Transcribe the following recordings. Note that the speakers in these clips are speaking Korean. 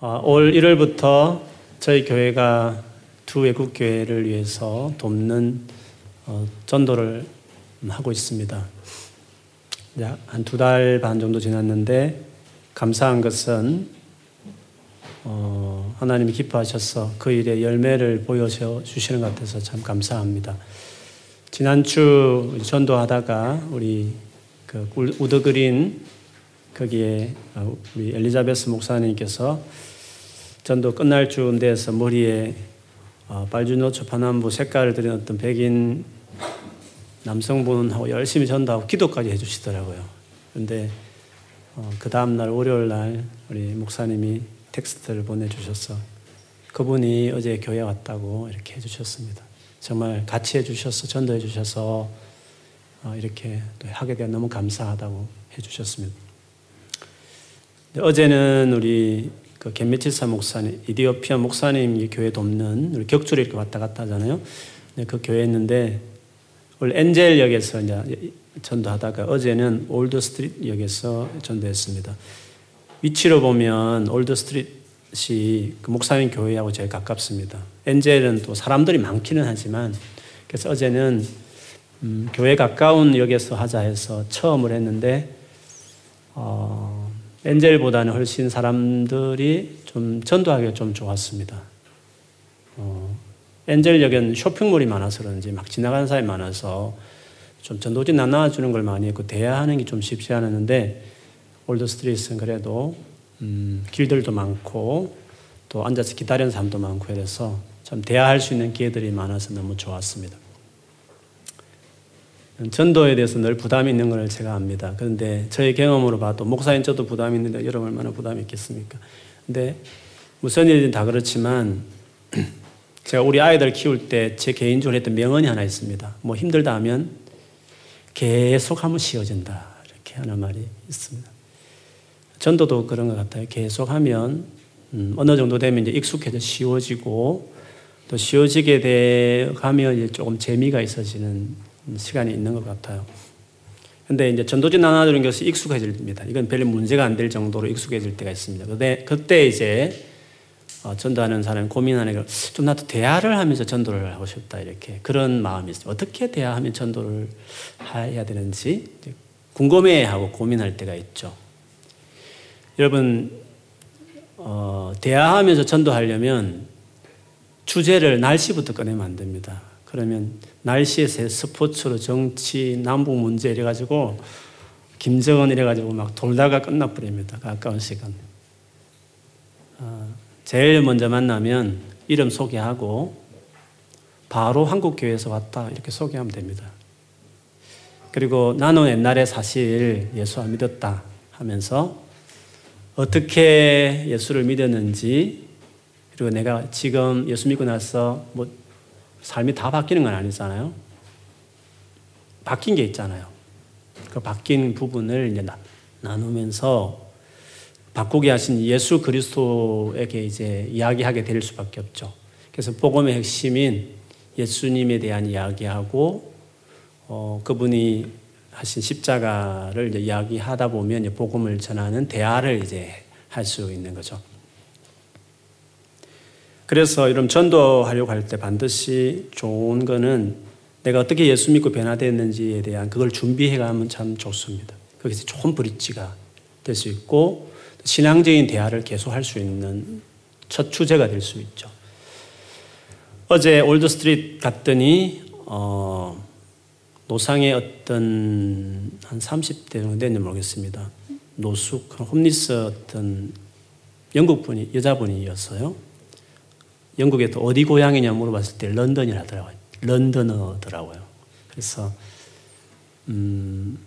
어, 올 1월부터 저희 교회가 두 외국 교회를 위해서 돕는 어, 전도를 하고 있습니다. 한 두 달 반 정도 지났는데 감사한 것은 어, 하나님이 기뻐하셔서 그 일에 열매를 보여주시는 것 같아서 참 감사합니다. 지난주 전도하다가 우리 그 우드그린 거기에 어, 우리 엘리자베스 목사님께서 전도 끝날 즈음에서 머리에 어, 빨주노 초 파남부 색깔을 들인 어떤 백인 남성분하고 열심히 전도하고 기도까지 해주시더라고요. 그런데 어, 그 다음날 월요일 날 우리 목사님이 텍스트를 보내주셔서 그분이 어제 교회 왔다고 이렇게 해주셨습니다. 정말 같이 해주셔서 전도해 주셔서 이렇게 하게 되 너무 감사하다고 해주셨습니다. 어제는 우리 그 겐메치사 목사님, 이디오피아 목사님 교회 돕는 우리 격주로 이렇게 왔다 갔다 하잖아요. 네, 그 교회 있는데 원래 엔젤역에서 이제 전도하다가 어제는 올드 스트리트 역에서 전도했습니다. 위치로 보면 올드 스트리트이 그 목사님 교회하고 제일 가깝습니다. 엔젤은 또 사람들이 많기는 하지만 그래서 어제는 음, 교회 가까운 역에서 하자 해서 처음을 했는데 어, 엔젤보다는 훨씬 사람들이 좀 전도하기가 좀 좋았습니다. 어, 엔젤역엔 쇼핑몰이 많아서 그런지 막 지나가는 사람이 많아서 좀 전도지 나눠주는 걸 많이 했고 대화하는 게 좀 쉽지 않았는데 올드 스트리트는 그래도 음, 길들도 많고 또 앉아서 기다리는 사람도 많고 이래서 참 대화할 수 있는 기회들이 많아서 너무 좋았습니다. 전도에 대해서 늘 부담이 있는 걸 제가 압니다. 그런데 저의 경험으로 봐도 목사인 저도 부담이 있는데 여러분 얼마나 부담이 있겠습니까? 근데 무슨 일이든 다 그렇지만 제가 우리 아이들 키울 때 제 개인적으로 했던 명언이 하나 있습니다. 뭐 힘들다 하면 계속 하면 쉬워진다. 이렇게 하는 말이 있습니다. 전도도 그런 것 같아요. 계속 하면 음, 어느 정도 되면 이제 익숙해져 쉬워지고 또 쉬워지게 돼 가면 조금 재미가 있어지는 시간이 있는 것 같아요. 근데 이제 전도진 나눠주는 것이 익숙해집니다. 이건 별 문제가 안 될 정도로 익숙해질 때가 있습니다. 근데 그때 이제 어, 전도하는 사람이 고민하는 걸 좀 나도 대화를 하면서 전도를 하고 싶다 이렇게 그런 마음이 있어요. 어떻게 대화하면 전도를 해야 되는지 궁금해하고 고민할 때가 있죠. 여러분 어, 대화하면서 전도하려면 주제를 날씨부터 꺼내면 안 됩니다. 그러면 날씨에서 스포츠로 정치, 남북 문제 이래가지고 김정은 이래가지고 막 돌다가 끝나버립니다. 가까운 시간. 어, 제일 먼저 만나면 이름 소개하고 바로 한국교회에서 왔다 이렇게 소개하면 됩니다. 그리고 나는 옛날에 사실 예수 안 믿었다 하면서 어떻게 예수를 믿었는지 그리고 내가 지금 예수 믿고 나서 뭐 삶이 다 바뀌는 건 아니잖아요. 바뀐 게 있잖아요. 그 바뀐 부분을 이제 나누면서 바꾸게 하신 예수 그리스도에게 이제 이야기하게 될 수밖에 없죠. 그래서 복음의 핵심인 예수님에 대한 이야기하고 어, 그분이 하신 십자가를 이야기하다 보면 복음을 전하는 대화를 이제 할 수 있는 거죠. 그래서 이런 전도하려고 할 때 반드시 좋은 거는 내가 어떻게 예수 믿고 변화됐는지에 대한 그걸 준비해 가면 참 좋습니다. 거기서 좋은 브릿지가 될 수 있고 신앙적인 대화를 계속 할 수 있는 첫 주제가 될 수 있죠. 어제 올드 스트리트 갔더니 어, 노상의 어떤 한 30대 정도 됐는지 모르겠습니다. 노숙, homeless 어떤 영국 분이 여자분이었어요. 영국에 또 어디 고향이냐 물어봤을 때 런던이라더라고요. 런던어더라고요. 그래서 음,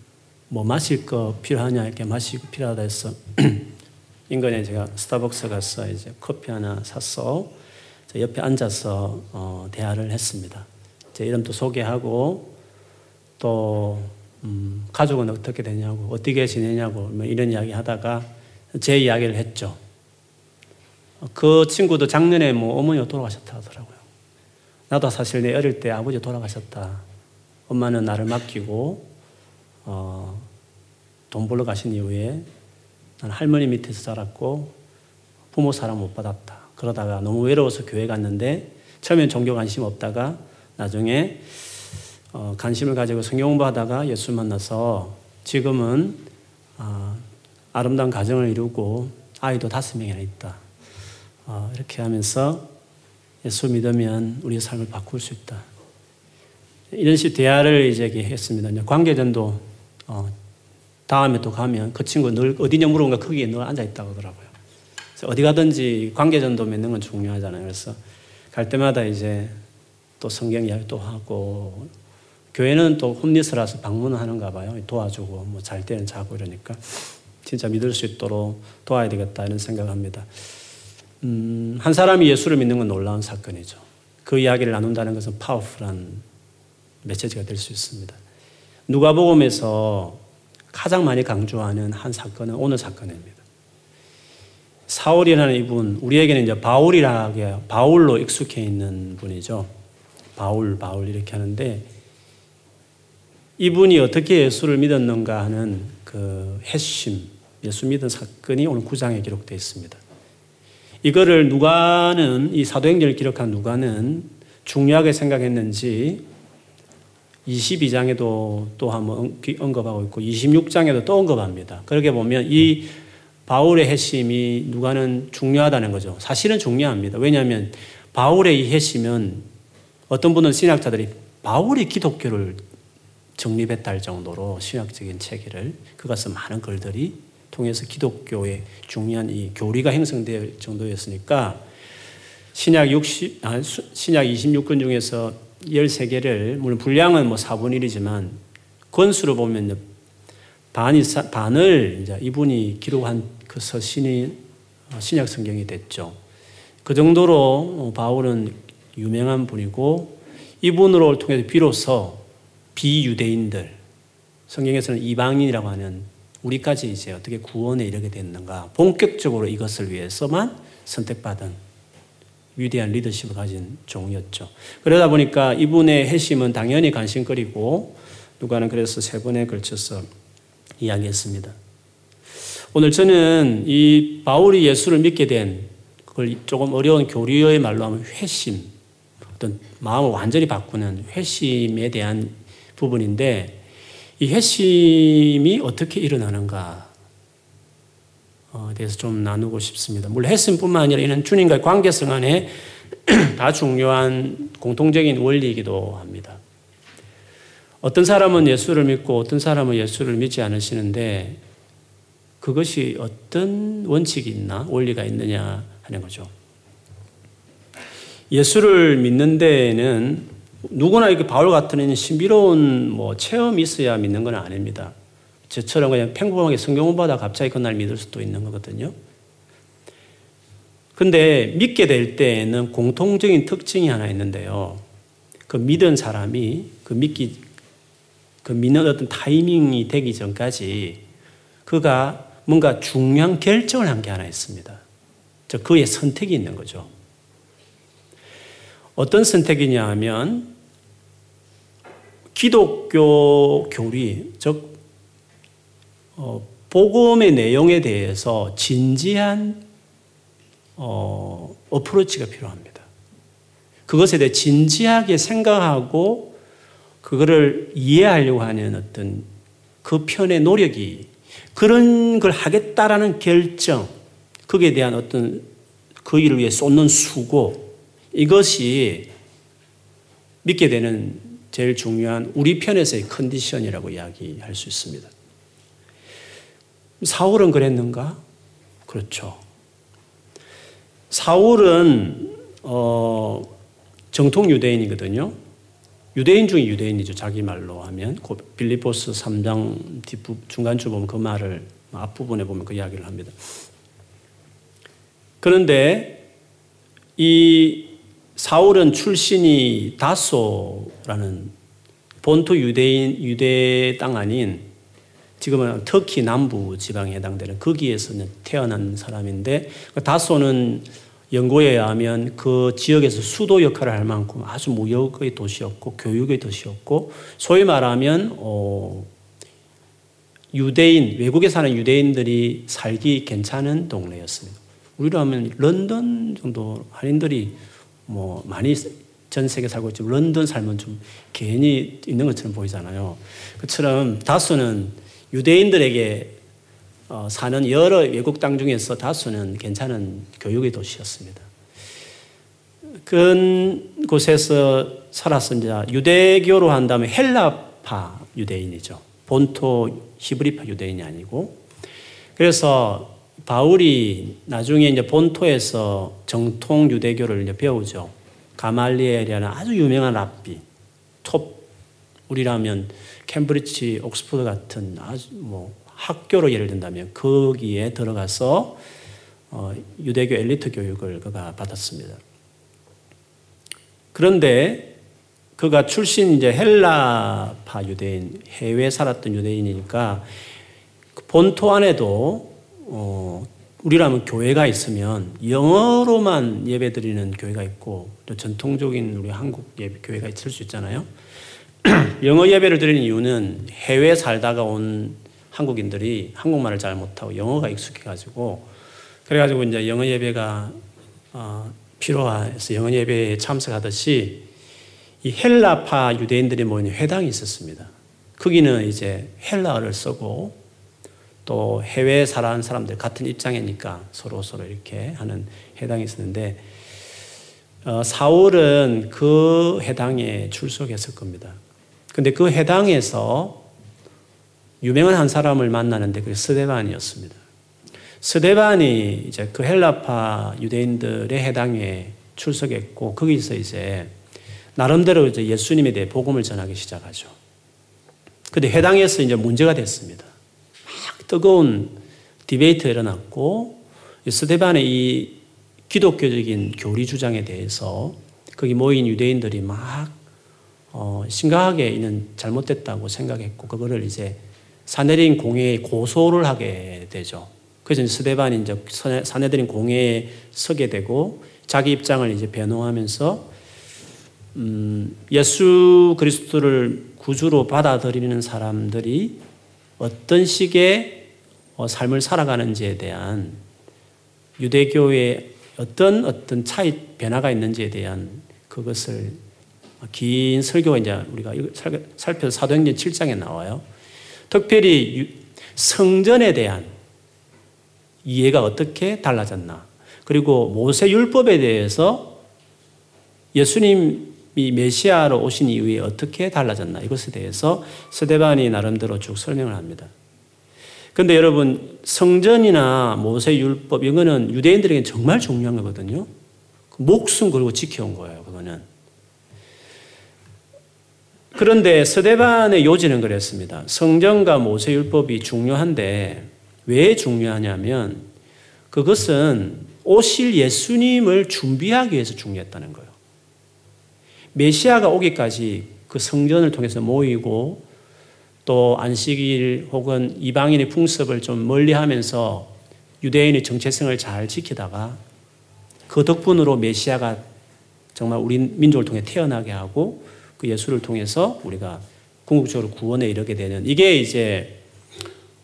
뭐 마실 거 필요하냐 이렇게 마시고 필요하다 해서 인근에 제가 스타벅스 가서 이제 커피 하나 샀어. 옆에 앉아서 어, 대화를 했습니다. 제 이름도 소개하고 또 음, 가족은 어떻게 되냐고 어떻게 지내냐고 뭐 이런 이야기 하다가 제 이야기를 했죠. 그 친구도 작년에 뭐 어머니가 돌아가셨다 하더라고요. 나도 사실 내 어릴 때 아버지 돌아가셨다. 엄마는 나를 맡기고 어, 돈 벌러 가신 이후에 난 할머니 밑에서 자랐고 부모 사랑 못 받았다. 그러다가 너무 외로워서 교회 갔는데 처음엔 종교 관심 없다가 나중에 어, 관심을 가지고 성경 공부하다가 예수 만나서 지금은 어, 아름다운 가정을 이루고 아이도 다섯 명이나 있다. 어, 이렇게 하면서 예수 믿으면 우리의 삶을 바꿀 수 있다. 이런 식 대화를 이제 했습니다. 관계전도 어, 다음에 또 가면 그 친구 늘 어디냐 물어보니까 거기에 늘 앉아 있다고 하더라고요. 어디 가든지 관계전도 맺는 건 중요하잖아요. 그래서 갈 때마다 이제 또 성경 이야기 또 하고 교회는 또 홈리스라서 방문하는가 봐요. 도와주고 뭐 잘 때는 자고 이러니까 진짜 믿을 수 있도록 도와야 되겠다 이런 생각합니다. 음, 한 사람이 예수를 믿는 건 놀라운 사건이죠. 그 이야기를 나눈다는 것은 파워풀한 메시지가 될 수 있습니다. 누가복음에서 가장 많이 강조하는 한 사건은 오늘 사건입니다. 사울이라는 이분, 우리에게는 이제 바울이라게 바울로 익숙해 있는 분이죠. 바울, 바울 이렇게 하는데 이분이 어떻게 예수를 믿었는가 하는 그 핵심, 예수 믿은 사건이 오늘 9장에 기록되어 있습니다. 이거를 누가는, 이 사도행전을 기록한 누가는 중요하게 생각했는지 22장에도 또 한번 언급하고 있고 26장에도 또 언급합니다. 그렇게 보면 이 바울의 핵심이 누가는 중요하다는 거죠. 사실은 중요합니다. 왜냐하면 바울의 이 핵심은 어떤 분은 신학자들이 바울이 기독교를 정립했다 할 정도로 신학적인 체계를 그것은 많은 글들이 통해서 기독교의 중요한 이 교리가 형성될 정도였으니까 신약 60, 아, 신약 26권 중에서 13개를, 물론 분량은 뭐 4분의 1이지만, 권수로 보면 반이, 반을 이제 이분이 기록한 그 서신이 어, 신약 성경이 됐죠. 그 정도로 어, 바울은 유명한 분이고, 이분으로 통해서 비로소 비유대인들, 성경에서는 이방인이라고 하는 우리까지 이제 어떻게 구원에 이르게 됐는가, 본격적으로 이것을 위해서만 선택받은 위대한 리더십을 가진 종이었죠. 그러다 보니까 이분의 핵심은 당연히 관심거리고 누가는 그래서 세 번에 걸쳐서 이야기했습니다. 오늘 저는 이 바울이 예수를 믿게 된 그걸 조금 어려운 교리의 말로 하면 회심, 어떤 마음을 완전히 바꾸는 회심에 대한 부분인데 이 회심이 어떻게 일어나는가 어, 대해서 좀 나누고 싶습니다. 물론 헬스뿐만 아니라 이는 주님과의 관계성 안에 다 중요한 공통적인 원리이기도 합니다. 어떤 사람은 예수를 믿고 어떤 사람은 예수를 믿지 않으시는데 그것이 어떤 원칙이 있나 원리가 있느냐 하는 거죠. 예수를 믿는 데에는 누구나 이렇게 바울 같은 신비로운 뭐 체험이 있어야 믿는 건 아닙니다. 저처럼 그냥 평범하게 성경 공부하다 갑자기 그날 믿을 수도 있는 거거든요. 근데 믿게 될 때에는 공통적인 특징이 하나 있는데요. 그 믿은 사람이 그 믿기, 그 믿는 어떤 타이밍이 되기 전까지 그가 뭔가 중요한 결정을 한 게 하나 있습니다. 저 그의 선택이 있는 거죠. 어떤 선택이냐 하면 기독교 교리, 즉 어, 복음의 내용에 대해서 진지한 어, 어프로치가 필요합니다. 그것에 대해 진지하게 생각하고 그거를 이해하려고 하는 어떤 그 편의 노력이 그런 걸 하겠다라는 결정, 거기에 대한 어떤 그 일을 위해 쏟는 수고, 이것이 믿게 되는 제일 중요한 우리 편에서의 컨디션이라고 이야기할 수 있습니다. 사울은 그랬는가? 그렇죠. 사울은 어, 정통 유대인이거든요. 유대인 중에 유대인이죠. 자기 말로 하면 빌리포스 3장 뒷부 중간쯤 보면 그 말을 앞부분에 보면 그 이야기를 합니다. 그런데 이 사울은 출신이 다소라는 본토 유대인 유대 땅 아닌 지금은 터키 남부 지방에 해당되는 거기에서 태어난 사람인데 그 다소는 연구에 의하면 그 지역에서 수도 역할을 할 만큼 아주 무역의 도시였고 교육의 도시였고 소위 말하면 어, 유대인 외국에 사는 유대인들이 살기 괜찮은 동네였습니다. 우리로 하면 런던 정도 한인들이 뭐 많이 전 세계 살고 있지만 런던 살면 좀 괜히 있는 것처럼 보이잖아요. 그처럼 다수는 유대인들에게 어, 사는 여러 외국 땅 중에서 다수는 괜찮은 교육의 도시였습니다. 그 곳에서 살았은 자 유대교로 한다면 헬라파 유대인이죠. 본토 히브리파 유대인이 아니고 그래서 바울이 나중에 이제 본토에서 정통 유대교를 이제 배우죠. 가말리엘이라는 아주 유명한 랍비, 톱 우리라면 캠브리지, 옥스퍼드 같은 아주 뭐 학교로 예를 든다면 거기에 들어가서 어, 유대교 엘리트 교육을 그가 받았습니다. 그런데 그가 출신 이제 헬라파 유대인, 해외 살았던 유대인이니까 그 본토 안에도 어, 우리라면 교회가 있으면 영어로만 예배 드리는 교회가 있고 또 전통적인 우리 한국 예배 교회가 있을 수 있잖아요. 영어 예배를 드리는 이유는 해외 살다가 온 한국인들이 한국말을 잘 못하고 영어가 익숙해가지고 그래가지고 이제 영어 예배가 어, 필요해서 영어 예배에 참석하듯이 이 헬라파 유대인들이 모이는 회당이 있었습니다. 거기는 이제 헬라어를 쓰고 또 해외에 살아온 사람들 같은 입장이니까 서로 서로 이렇게 하는 해당이 있었는데 어, 사울은 그 해당에 출석했을 겁니다. 근데 그 해당에서 유명한 한 사람을 만나는데 그게 스데반이었습니다. 스데반이 이제 그 헬라파 유대인들의 해당에 출석했고 거기서 이제 나름대로 이제 예수님에 대해 복음을 전하기 시작하죠. 근데 해당에서 이제 문제가 됐습니다. 막 뜨거운 디베이트가 일어났고 스데반의 이 기독교적인 교리 주장에 대해서 거기 모인 유대인들이 막 어, 심각하게 이는 잘못됐다고 생각했고 그거를 이제 사내린 공회에 고소를 하게 되죠. 그래서 스데반이 이제 사내들인 공회에 서게 되고 자기 입장을 이제 변호하면서 음, 예수 그리스도를 구주로 받아들이는 사람들이 어떤 식의 어, 삶을 살아가는지에 대한 유대교의 어떤 어떤 차이 변화가 있는지에 대한 그것을 긴 설교가 이제 우리가 살펴서 사도행전 7장에 나와요. 특별히 성전에 대한 이해가 어떻게 달라졌나. 그리고 모세 율법에 대해서 예수님 이 메시아로 오신 이후에 어떻게 달라졌나. 이것에 대해서 스데반이 나름대로 쭉 설명을 합니다. 근데 여러분, 성전이나 모세 율법, 이거는 유대인들에게 정말 중요한 거거든요. 목숨 걸고 지켜온 거예요, 그거는. 그런데 서대반의 요지는 그랬습니다. 성전과 모세 율법이 중요한데 왜 중요하냐면 그것은 오실 예수님을 준비하기 위해서 중요했다는 거예요. 메시아가 오기까지 그 성전을 통해서 모이고 또 안식일 혹은 이방인의 풍습을 좀 멀리 하면서 유대인의 정체성을 잘 지키다가 그 덕분으로 메시아가 정말 우리 민족을 통해 태어나게 하고 그 예수를 통해서 우리가 궁극적으로 구원에 이르게 되는 이게 이제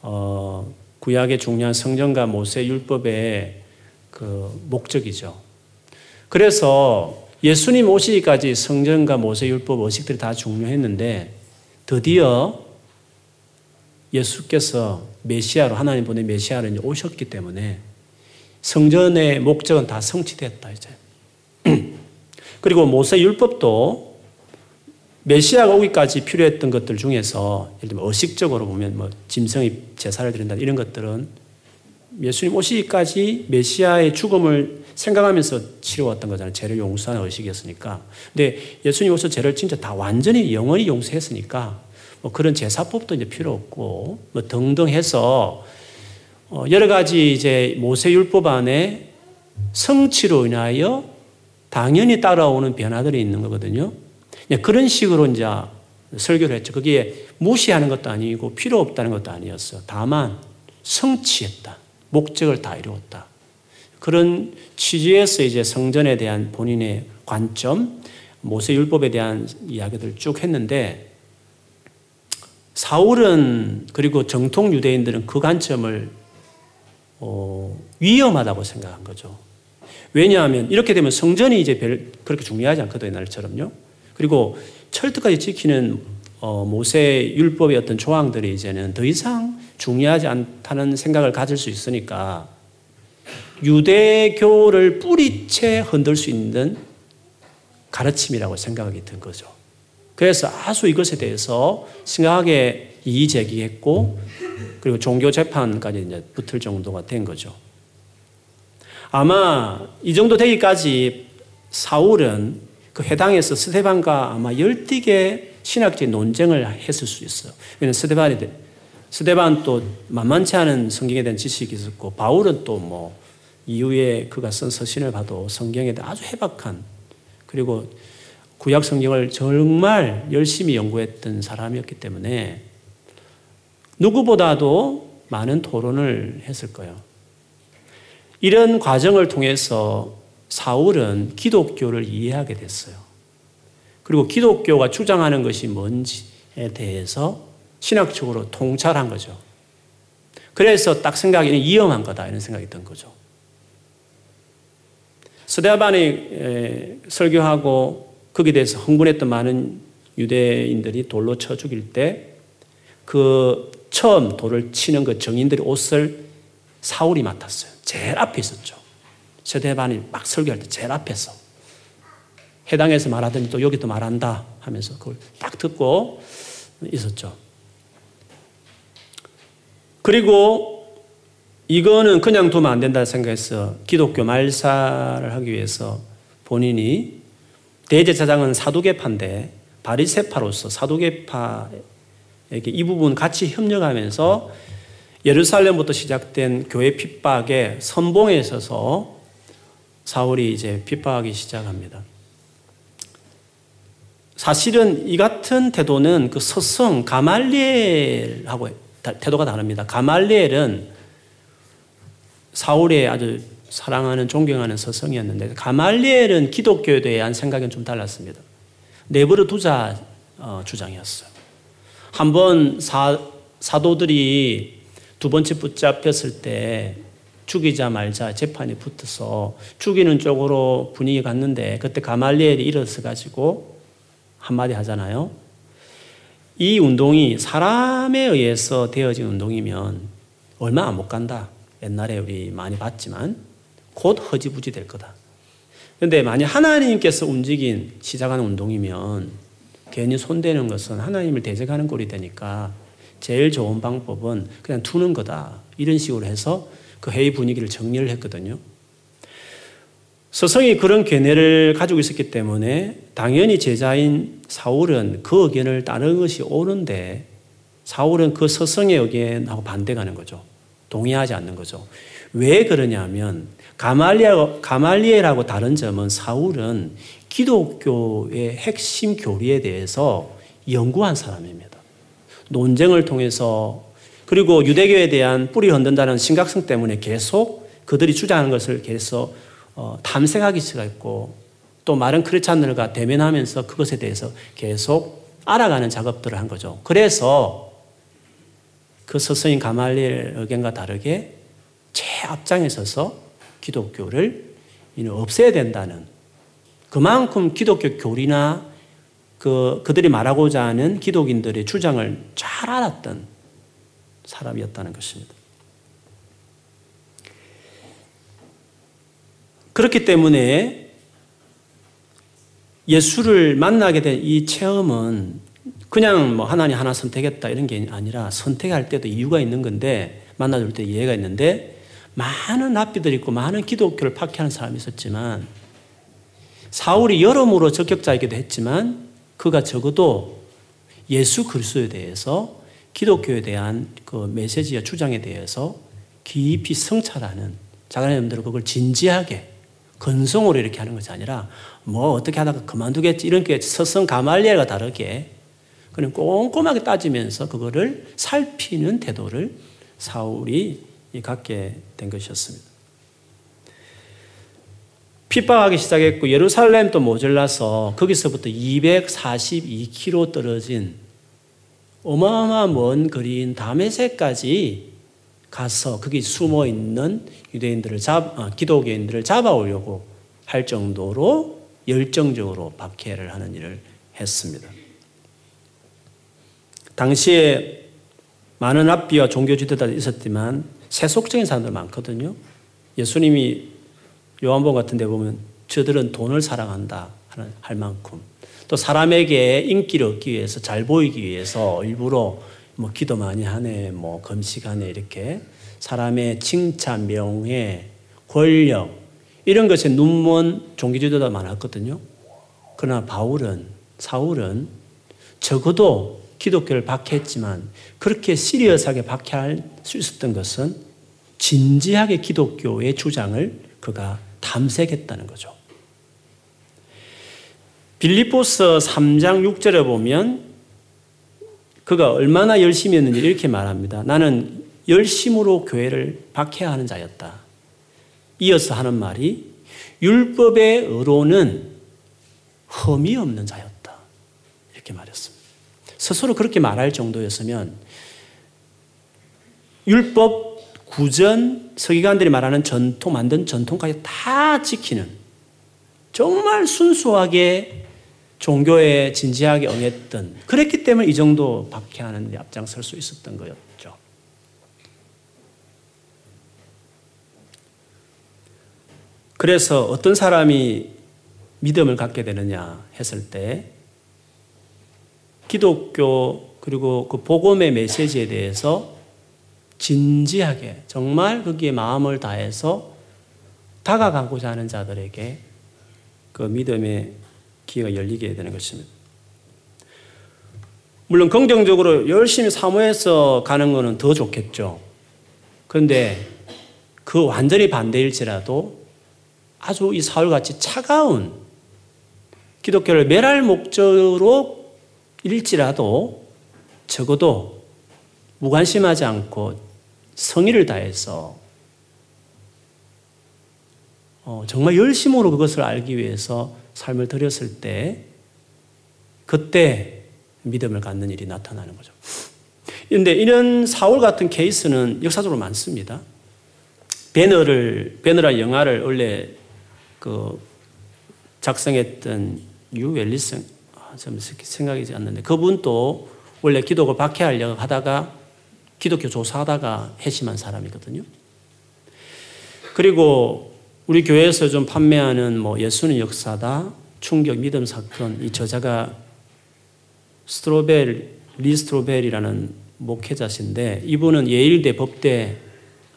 어 구약의 중요한 성전과 모세 율법의 그 목적이죠. 그래서 예수님 오시기까지 성전과 모세 율법 의식들이 다 중요했는데 드디어 예수께서 메시아로 하나님 보낸 메시아로 이제 오셨기 때문에 성전의 목적은 다 성취됐다 이제. 그리고 모세 율법도 메시아가 오기까지 필요했던 것들 중에서 예를 들면 의식적으로 보면 뭐 짐승의 제사를 드린다 이런 것들은 예수님 오시기까지 메시아의 죽음을 생각하면서 치러왔던 거잖아요. 죄를 용서하는 의식이었으니까. 근데 예수님 오셔서 죄를 진짜 다 완전히 영원히 용서했으니까 뭐 그런 제사법도 이제 필요 없고 뭐 등등 해서 어 여러 가지 이제 모세율법 안에 성취로 인하여 당연히 따라오는 변화들이 있는 거거든요. 네, 그런 식으로 이제 설교를 했죠. 거기에 무시하는 것도 아니고 필요 없다는 것도 아니었어. 다만 성취했다. 목적을 다 이루었다. 그런 취지에서 이제 성전에 대한 본인의 관점, 모세율법에 대한 이야기들을 쭉 했는데 사울은 그리고 정통 유대인들은 그 관점을 어, 위험하다고 생각한 거죠. 왜냐하면 이렇게 되면 성전이 이제 별 그렇게 중요하지 않거든요, 옛날처럼요. 그리고 철저까지 지키는 어, 모세 율법의 어떤 조항들이 이제는 더 이상 중요하지 않다는 생각을 가질 수 있으니까 유대교를 뿌리채 흔들 수 있는 가르침이라고 생각하게 된 거죠. 그래서 아주 이것에 대해서 심각하게 이의 제기했고 그리고 종교 재판까지 이제 붙을 정도가 된 거죠. 아마 이 정도 되기까지 사울은 그 회당에서 스테반과 아마 열띠게 신학적인 논쟁을 했을 수 있어요. 왜냐하면 스테반이 스테반 또 만만치 않은 성경에 대한 지식이 있었고 바울은 또 뭐 이후에 그가 쓴 서신을 봐도 성경에 대한 아주 해박한 그리고 구약 성경을 정말 열심히 연구했던 사람이었기 때문에 누구보다도 많은 토론을 했을 거예요. 이런 과정을 통해서 사울은 기독교를 이해하게 됐어요. 그리고 기독교가 주장하는 것이 뭔지에 대해서 신학적으로 통찰한 거죠. 그래서 딱 생각이 위험한 거다 이런 생각이 든 거죠. 스데반이 설교하고 거기에 대해서 흥분했던 많은 유대인들이 돌로 쳐 죽일 때 그 처음 돌을 치는 그 정인들의 옷을 사울이 맡았어요. 제일 앞에 있었죠. 스데반이 막 설교할 때 제일 앞에서 해당해서 말하더니 또 여기 또 말한다 하면서 그걸 딱 듣고 있었죠. 그리고 이거는 그냥 두면 안 된다 생각해서 기독교 말사를 하기 위해서 본인이 대제사장은 사두개파인데 바리세파로서 사두개파에게 이 부분 같이 협력하면서 예루살렘부터 시작된 교회 핍박에 선봉에 서서 사울이 이제 핍박하기 시작합니다. 사실은 이 같은 태도는 그 서성 가말리엘하고 태도가 다릅니다. 가말리엘은 사울의 아주 사랑하는 존경하는 서성이었는데 가말리엘은 기독교에 대한 생각은 좀 달랐습니다. 내버려 두자 어, 주장이었어요. 한번 사, 사도들이 두 번째 붙잡혔을 때 죽이자 말자 재판이 붙어서 죽이는 쪽으로 분위기 갔는데 그때 가말리엘이 일어서 가지고 한마디 하잖아요. 이 운동이 사람에 의해서 되어진 운동이면 얼마 안 못 간다. 옛날에 우리 많이 봤지만 곧 허지부지 될 거다. 그런데 만약 하나님께서 움직인 시작하는 운동이면 괜히 손대는 것은 하나님을 대적하는 꼴이 되니까 제일 좋은 방법은 그냥 두는 거다. 이런 식으로 해서 그 회의 분위기를 정리를 했거든요. 서성이 그런 견해를 가지고 있었기 때문에 당연히 제자인 사울은 그 의견을 따르는 것이 옳은데 사울은 그 서성의 의견하고 반대가는 거죠. 동의하지 않는 거죠. 왜 그러냐면 가말리엘, 가말리엘하고 다른 점은 사울은 기독교의 핵심 교리에 대해서 연구한 사람입니다. 논쟁을 통해서 그리고 유대교에 대한 뿌리 흔든다는 심각성 때문에 계속 그들이 주장하는 것을 계속 어, 탐색하기 시작했고 또 마른 크리찬들과 대면하면서 그것에 대해서 계속 알아가는 작업들을 한 거죠. 그래서 그 서서인 가말리엘 의견과 다르게 최앞장에 서서 기독교를 없애야 된다는 그만큼 기독교 교리나 그, 그들이 말하고자 하는 기독인들의 주장을 잘 알았던 사람이었다는 것입니다. 그렇기 때문에 예수를 만나게 된 이 체험은 그냥 뭐 하나님 하나 선택했다 이런 게 아니라 선택할 때도 이유가 있는 건데 만나줄 때 이해가 있는데 많은 랍비들이 있고 많은 기독교를 파괴하는 사람이 있었지만 사울이 여러모로 적격자이기도 했지만 그가 적어도 예수 그리스도에 대해서 기독교에 대한 그 메시지와 주장에 대해서 깊이 성찰하는 자가님들은 그걸 진지하게 건성으로 이렇게 하는 것이 아니라 뭐 어떻게 하다가 그만두겠지 이런 게 서성 가말리엘과 다르게 그냥 꼼꼼하게 따지면서 그거를 살피는 태도를 사울이 갖게 된 것이었습니다. 핍박하기 시작했고 예루살렘도 모질라서 거기서부터 242km 떨어진 어마어마한 먼 거리인 다메섹까지 가서 거기 숨어 있는 유대인들을 잡, 아, 기독교인들을 잡아오려고 할 정도로 열정적으로 박해를 하는 일을 했습니다. 당시에 많은 합비와 종교 지도자들이 있었지만 세속적인 사람들 많거든요. 예수님이 요한복 같은 데 보면 저들은 돈을 사랑한다 할 만큼 또 사람에게 인기를 얻기 위해서 잘 보이기 위해서 일부러 뭐 기도 많이 하네, 뭐 금식하네 이렇게 사람의 칭찬, 명예, 권력 이런 것에 눈먼 종교지도자 많았거든요. 그러나 바울은 사울은 적어도 기독교를 박해했지만 그렇게 시리어스하게 박해할 수 있었던 것은 진지하게 기독교의 주장을 그가 탐색했다는 거죠. 빌리포스 3장 6절에 보면 그가 얼마나 열심히 했는지 이렇게 말합니다. 나는 열심으로 교회를 박해하는 자였다. 이어서 하는 말이 율법의 의로는 흠이 없는 자였다. 이렇게 말했습니다. 스스로 그렇게 말할 정도였으면 율법 구전 서기관들이 말하는 전통 만든 전통까지 다 지키는 정말 순수하게 종교에 진지하게 응했던 그랬기 때문에 이 정도 박해하는 데 앞장설 수 있었던 거였죠. 그래서 어떤 사람이 믿음을 갖게 되느냐 했을 때 기독교 그리고 그 복음의 메시지에 대해서 진지하게 정말 거기에 마음을 다해서 다가가고자 하는 자들에게 그 믿음의 기회가 열리게 되는 것입니다. 물론 긍정적으로 열심히 사모해서 가는 것은 더 좋겠죠. 그런데 그 완전히 반대일지라도 아주 이 사울같이 차가운 기독교를 멸할 목적으로 일지라도 적어도 무관심하지 않고 성의를 다해서 어, 정말 열심으로 그것을 알기 위해서 삶을 들였을 때 그때 믿음을 갖는 일이 나타나는 거죠. 그런데 이런 사울 같은 케이스는 역사적으로 많습니다. 배너를 배너라 영화를 원래 그 작성했던 유 웰리슨 아, 생각이 안 나는데 그분도 원래 기독을 박해하려고 하다가 기독교 조사하다가 회심한 사람이거든요. 그리고 우리 교회에서 좀 판매하는 뭐 예수는 역사다, 충격 믿음 사건, 이 저자가 스트로벨, 리 스트로벨이라는 목회자신데 이분은 예일대 법대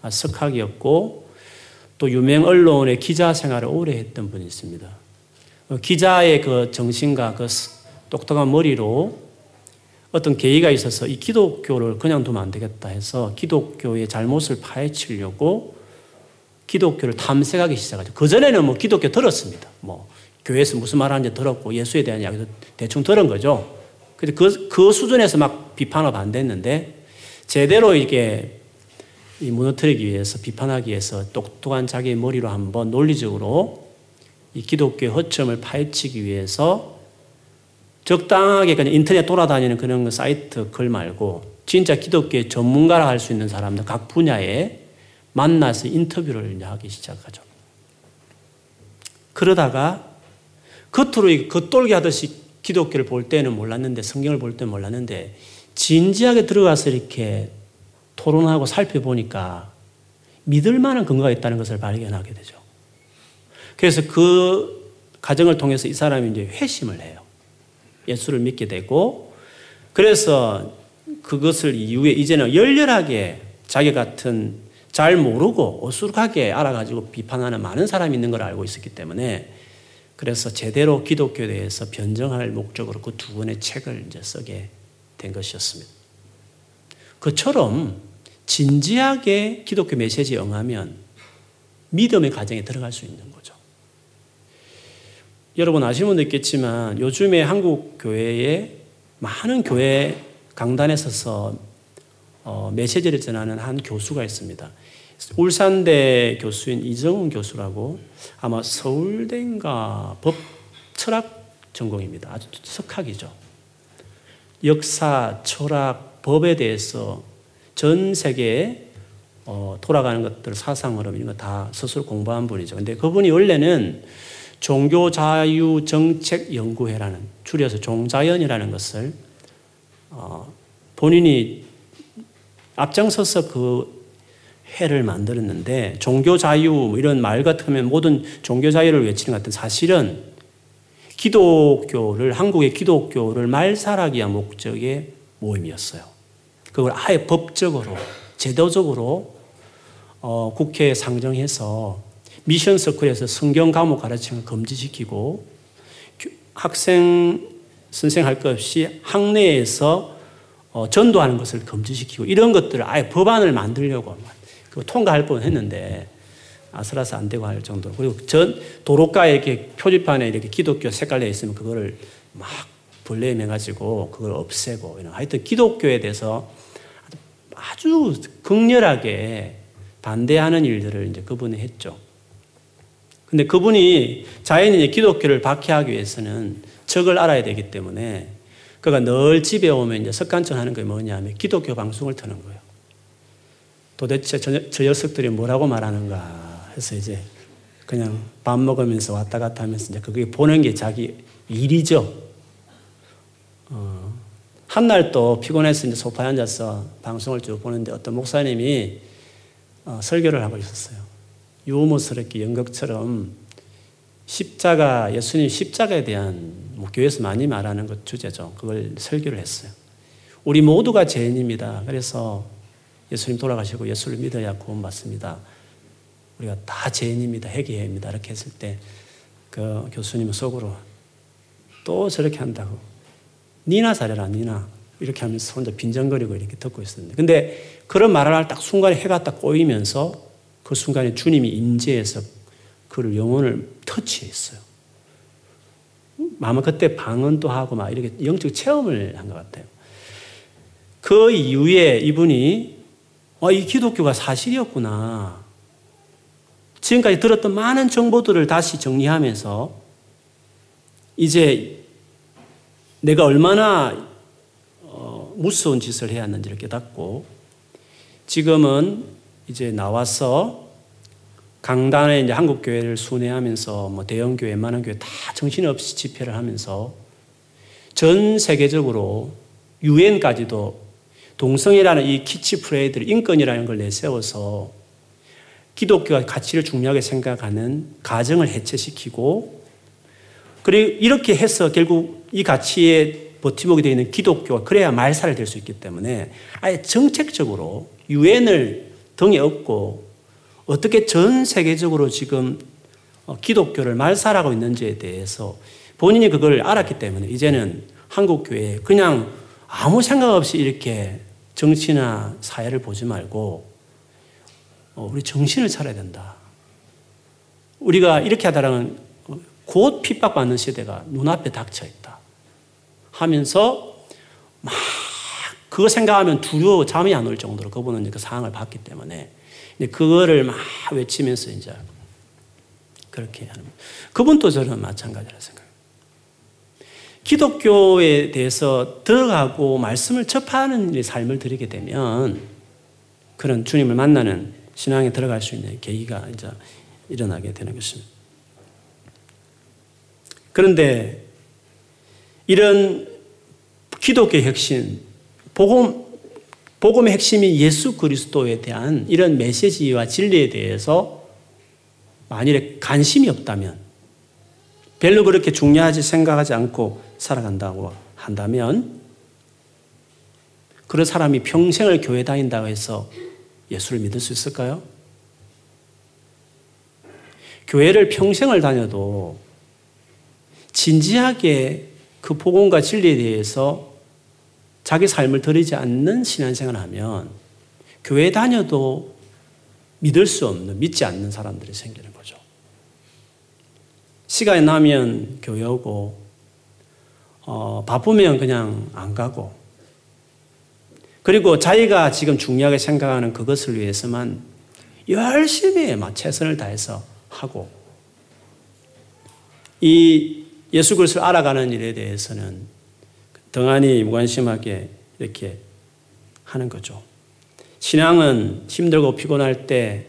석학이었고 또 유명 언론의 기자 생활을 오래 했던 분이 있습니다. 어, 기자의 그 정신과 그 똑똑한 머리로 어떤 계기가 있어서 이 기독교를 그냥 두면 안 되겠다 해서 기독교의 잘못을 파헤치려고 기독교를 탐색하기 시작하죠. 그전에는 뭐 기독교 들었습니다. 뭐 교회에서 무슨 말 하는지 들었고 예수에 대한 이야기도 대충 들은 거죠. 그, 그 수준에서 막 비판을 반대했는데 제대로 이게 이 무너뜨리기 위해서 비판하기 위해서 똑똑한 자기의 머리로 한번 논리적으로 이 기독교의 허점을 파헤치기 위해서 적당하게 그냥 인터넷 돌아다니는 그런 사이트 글 말고 진짜 기독교의 전문가라 할 수 있는 사람들 각 분야에 만나서 인터뷰를 하기 시작하죠. 그러다가 겉으로 겉돌게 하듯이 기독교를 볼 때는 몰랐는데 성경을 볼 때는 몰랐는데 진지하게 들어가서 이렇게 토론하고 살펴보니까 믿을 만한 근거가 있다는 것을 발견하게 되죠. 그래서 그 과정을 통해서 이 사람이 이제 회심을 해요. 예수를 믿게 되고 그래서 그것을 이후에 이제는 열렬하게 자기 같은 잘 모르고 어수룩하게 알아가지고 비판하는 많은 사람이 있는 걸 알고 있었기 때문에 그래서 제대로 기독교에 대해서 변정할 목적으로 그 두 권의 책을 이제 쓰게 된 것이었습니다. 그처럼 진지하게 기독교 메시지에 응하면 믿음의 가정에 들어갈 수 있는 거죠. 여러분 분도 있겠지만 요즘에 한국 교회에 많은 교회 강단에 서서 어, 메시지를 전하는 한 교수가 있습니다. 울산대 교수인 이정훈 교수라고 아마 서울대인가 법 철학 전공입니다. 아주 석학이죠. 역사, 철학, 법에 대해서 전 세계에 어, 돌아가는 것들 사상 흐름 이런 거 다 스스로 공부한 분이죠. 근데 그분이 원래는 종교자유정책연구회라는 줄여서 종자연이라는 것을 어, 본인이 앞장서서 그 해를 만들었는데 종교 자유 뭐 이런 말 같으면 모든 종교 자유를 외치는 것 같은 사실은 기독교를 한국의 기독교를 말살하기 위한 목적의 모임이었어요. 그걸 아예 법적으로 제도적으로 어, 국회에 상정해서 미션 서클에서 성경 과목 가르치는 걸 금지시키고 학생 선생 할 것 없이 학내에서 어, 전도하는 것을 금지시키고 이런 것들을 아예 법안을 만들려고 그 통과할 뻔 했는데 아슬아슬 안 되고 할 정도로 그리고 전 도로가에 이렇게 표지판에 이렇게 기독교 색깔 내 있으면 그거를 막 벌레 매가지고 그걸 없애고 이런 하여튼 기독교에 대해서 아주 극렬하게 반대하는 일들을 이제 그분이 했죠. 근데 그분이 자연히 기독교를 박해하기 위해서는 적을 알아야 되기 때문에 그가 늘 집에 오면 이제 석간천 하는 게 뭐냐면 기독교 방송을 트는 거예요. 도대체 저, 저 녀석들이 뭐라고 말하는가 해서 이제 그냥 밥 먹으면서 왔다 갔다 하면서 이제 그게 보는 게 자기 일이죠. 어. 한날 또 피곤해서 이제 소파에 앉아서 방송을 쭉 보는데 어떤 목사님이 어, 설교를 하고 있었어요. 유머스럽게 연극처럼 십자가, 예수님 십자가에 대한 뭐 교회에서 많이 말하는 것 주제죠. 그걸 설교를 했어요. 우리 모두가 죄인입니다. 그래서 예수님 돌아가시고 예수를 믿어야 구원받습니다. 우리가 다 죄인입니다. 회개입니다. 이렇게 했을 때 그 교수님은 속으로 또 저렇게 한다고. 니나 잘해라, 니나. 이렇게 하면서 혼자 빈정거리고 이렇게 듣고 있었는데. 근데 그런 말을 할 딱 순간에 해가 딱 꼬이면서 그 순간에 주님이 임재해서 그를 영혼을 터치했어요. 아마 그때 방언도 하고 막 이렇게 영적 체험을 한 것 같아요. 그 이후에 이분이 와, 이 기독교가 사실이었구나. 지금까지 들었던 많은 정보들을 다시 정리하면서 이제 내가 얼마나 어, 무서운 짓을 해야 하는지를 깨닫고 지금은 이제 나와서 강단에 이제 한국 교회를 순회하면서 뭐 대형 교회, 많은 교회 다 정신없이 집회를 하면서 전 세계적으로 유엔까지도 동성애라는 이 키치 프레이드를 인권이라는 걸 내세워서 기독교가 가치를 중요하게 생각하는 가정을 해체시키고 그리고 이렇게 해서 결국 이 가치에 버티목이 되어 있는 기독교가 그래야 말살을 될 수 있기 때문에 아예 정책적으로 유엔을 등에 업고 어떻게 전 세계적으로 지금 어, 기독교를 말살하고 있는지에 대해서 본인이 그걸 알았기 때문에 이제는 한국 교회에 그냥 아무 생각 없이 이렇게 정치나 사회를 보지 말고 어, 우리 정신을 차려야 된다. 우리가 이렇게 하다라는 곧 핍박받는 시대가 눈앞에 닥쳐 있다. 하면서 막 그거 생각하면 두려워 잠이 안 올 정도로 그분은 그 상황을 봤기 때문에 그거를 막 외치면서 이제 그렇게 하는 그분도 저는 마찬가지라 생각해요. 기독교에 대해서 들어가고 말씀을 접하는 삶을 들이게 되면 그런 주님을 만나는 신앙에 들어갈 수 있는 계기가 이제 일어나게 되는 것입니다. 그런데 이런 기독교의 핵심, 복음, 복음의 핵심이 예수 그리스도에 대한 이런 메시지와 진리에 대해서 만일에 관심이 없다면, 별로 그렇게 중요하지 생각하지 않고 살아간다고 한다면, 그런 사람이 평생을 교회 다닌다고 해서 예수를 믿을 수 있을까요? 교회를 평생을 다녀도 진지하게 그 복음과 진리에 대해서 자기 삶을 들이지 않는 신앙생활을 하면 교회 다녀도 믿을 수 없는, 믿지 않는 사람들이 생기는. 시간이 나면 교회 오고, 어, 바쁘면 그냥 안 가고, 그리고 자기가 지금 중요하게 생각하는 그것을 위해서만 열심히 막 최선을 다해서 하고, 이 예수 그리스도를 알아가는 일에 대해서는 등한히 무관심하게 이렇게 하는 거죠. 신앙은 힘들고 피곤할 때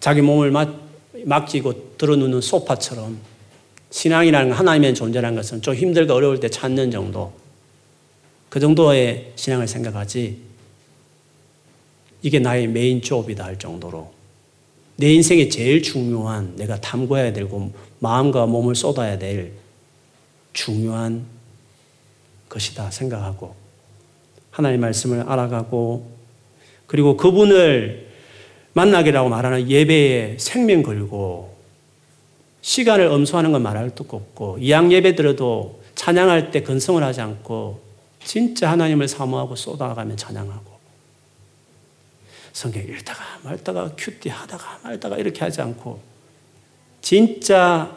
자기 몸을 막, 막지고 들어누는 소파처럼 신앙이라는 하나님의 존재라는 것은 좀 힘들고 어려울 때 찾는 정도. 그 정도의 신앙을 생각하지. 이게 나의 메인 조업이다 할 정도로. 내 인생에 제일 중요한 내가 탐구해야 되고 마음과 몸을 쏟아야 될 중요한 것이다 생각하고 하나님의 말씀을 알아가고 그리고 그분을 만나기라고 말하는 예배에 생명 걸고 시간을 엄수하는 건 말할 것도 없고 이양 예배 들어도 찬양할 때 근성을 하지 않고 진짜 하나님을 사모하고 쏟아가며 찬양하고 성경 읽다가 말다가 큐티 하다가 말다가 이렇게 하지 않고 진짜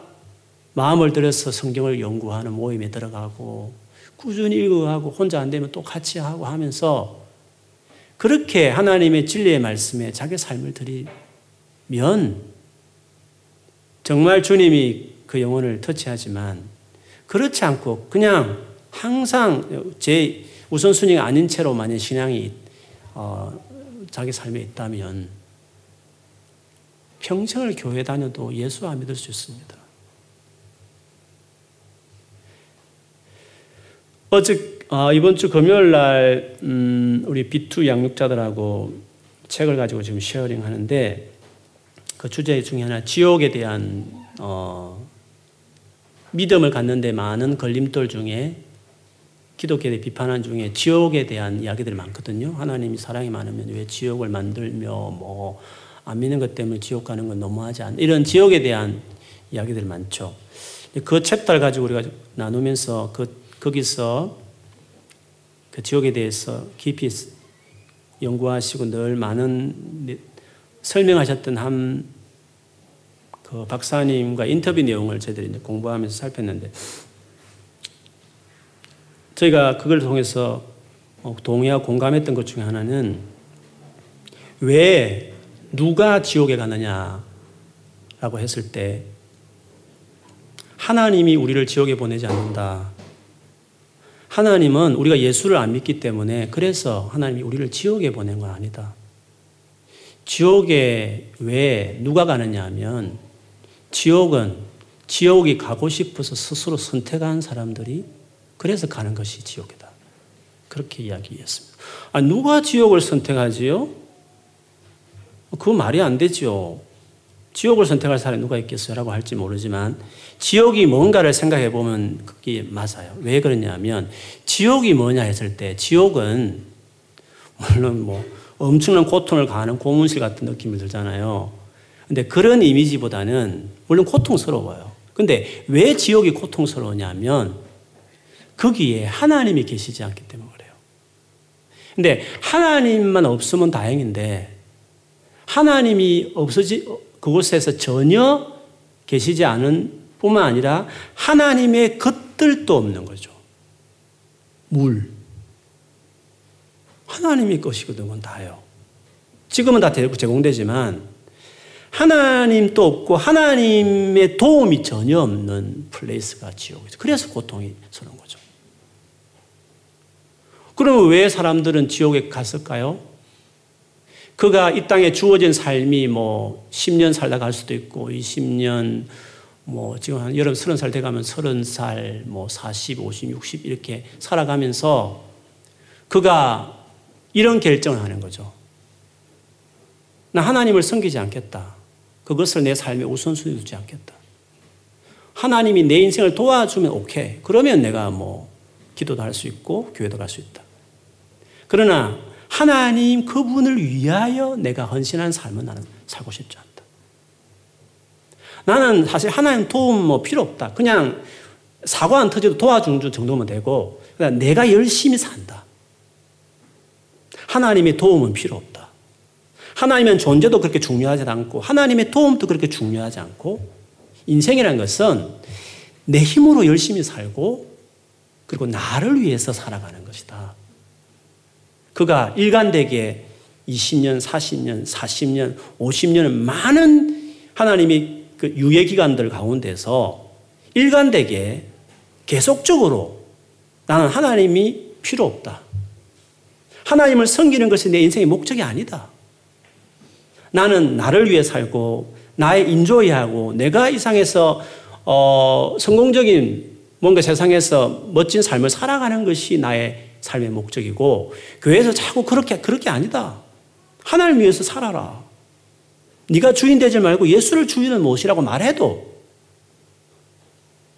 마음을 들여서 성경을 연구하는 모임에 들어가고 꾸준히 읽어가고 혼자 안 되면 또 같이 하고 하면서 그렇게 하나님의 진리의 말씀에 자기 삶을 드리면 정말 주님이 그 영혼을 터치하지만 그렇지 않고 그냥 항상 제 우선순위가 아닌 채로 만약 신앙이 어, 자기 삶에 있다면 평생을 교회 다녀도 예수 안 믿을 수 있습니다. 어제 어, 이번 주 금요일 날 음, 우리 B2 양육자들하고 책을 가지고 지금 sharing 하는데 그 주제 중에 하나 지옥에 대한 어, 믿음을 갖는데 많은 걸림돌 중에 기독교에 비판한 중에 지옥에 대한 이야기들이 많거든요. 하나님이 사랑이 많으면 왜 지옥을 만들며 뭐 안 믿는 것 때문에 지옥 가는 건 너무하지 않 이런 지옥에 대한 이야기들 많죠. 그 챕터를 가지고 우리가 나누면서 그 거기서 그 지옥에 대해서 깊이 연구하시고 늘 많은 설명하셨던 한 그 박사님과 인터뷰 내용을 저희들이 공부하면서 살폈는데 저희가 그걸 통해서 어, 동의하고 공감했던 것 중에 하나는 왜 누가 지옥에 가느냐라고 했을 때 하나님이 우리를 지옥에 보내지 않는다. 하나님은 우리가 예수를 안 믿기 때문에 그래서 하나님이 우리를 지옥에 보낸 건 아니다. 지옥에 왜 누가 가느냐 하면 지옥은 지옥이 가고 싶어서 스스로 선택한 사람들이 그래서 가는 것이 지옥이다. 그렇게 이야기했습니다. 아, 누가 지옥을 선택하지요? 그 말이 안 되죠. 지옥을 선택할 사람이 누가 있겠어요? 라고 할지 모르지만, 지옥이 뭔가를 생각해 보면 그게 맞아요. 왜 그러냐면, 지옥이 뭐냐 했을 때, 지옥은, 물론 뭐, 엄청난 고통을 가하는 고문실 같은 느낌이 들잖아요. 근데 그런 이미지보다는, 물론 고통스러워요. 근데 왜 지옥이 고통스러우냐면, 거기에 하나님이 계시지 않기 때문에 그래요. 근데 하나님만 없으면 다행인데 하나님이 없어지 그곳에서 전혀 계시지 않은 뿐만 아니라 하나님의 것들도 없는 거죠. 물. 하나님이 것이거든, 그건 다요. 지금은 다 제공되지만 하나님도 없고 하나님의 도움이 전혀 없는 플레이스가 지옥이죠. 그래서 고통이 서는 거죠. 그러면 왜 사람들은 지옥에 갔을까요? 그가 이 땅에 주어진 삶이 뭐 10년 살다 갈 수도 있고 20년 뭐 지금 한 여름 30살 돼가면 30살 뭐 40, 50, 60 이렇게 살아가면서 그가 이런 결정을 하는 거죠. 나 하나님을 섬기지 않겠다. 그것을 내 삶의 우선순위 두지 않겠다. 하나님이 내 인생을 도와주면 오케이. 그러면 내가 뭐 기도도 할 수 있고 교회도 갈 수 있다. 그러나 하나님 그분을 위하여 내가 헌신한 삶은 나는 살고 싶지 않다. 나는 사실 하나님 도움 뭐 필요 없다. 그냥 사고 안 터져도 도와주는 정도면 되고 그냥 내가 열심히 산다. 하나님의 도움은 필요 없다. 하나님의 존재도 그렇게 중요하지 않고 하나님의 도움도 그렇게 중요하지 않고 인생이라는 것은 내 힘으로 열심히 살고 그리고 나를 위해서 살아가는 것이다. 그가 일관되게 20년, 40년, 40년, 50년 많은 하나님이 그 유예 기간들 가운데서 일관되게 계속적으로 나는 하나님이 필요 없다. 하나님을 섬기는 것이 내 인생의 목적이 아니다. 나는 나를 위해 살고 나의 인조이하고 내가 이 상에서 어, 성공적인 뭔가 세상에서 멋진 삶을 살아가는 것이 나의 삶의 목적이고 교회에서 자꾸 그렇게 그렇게 아니다. 하나님 위해서 살아라. 네가 주인 되지 말고 예수를 주인은 무엇이라고 말해도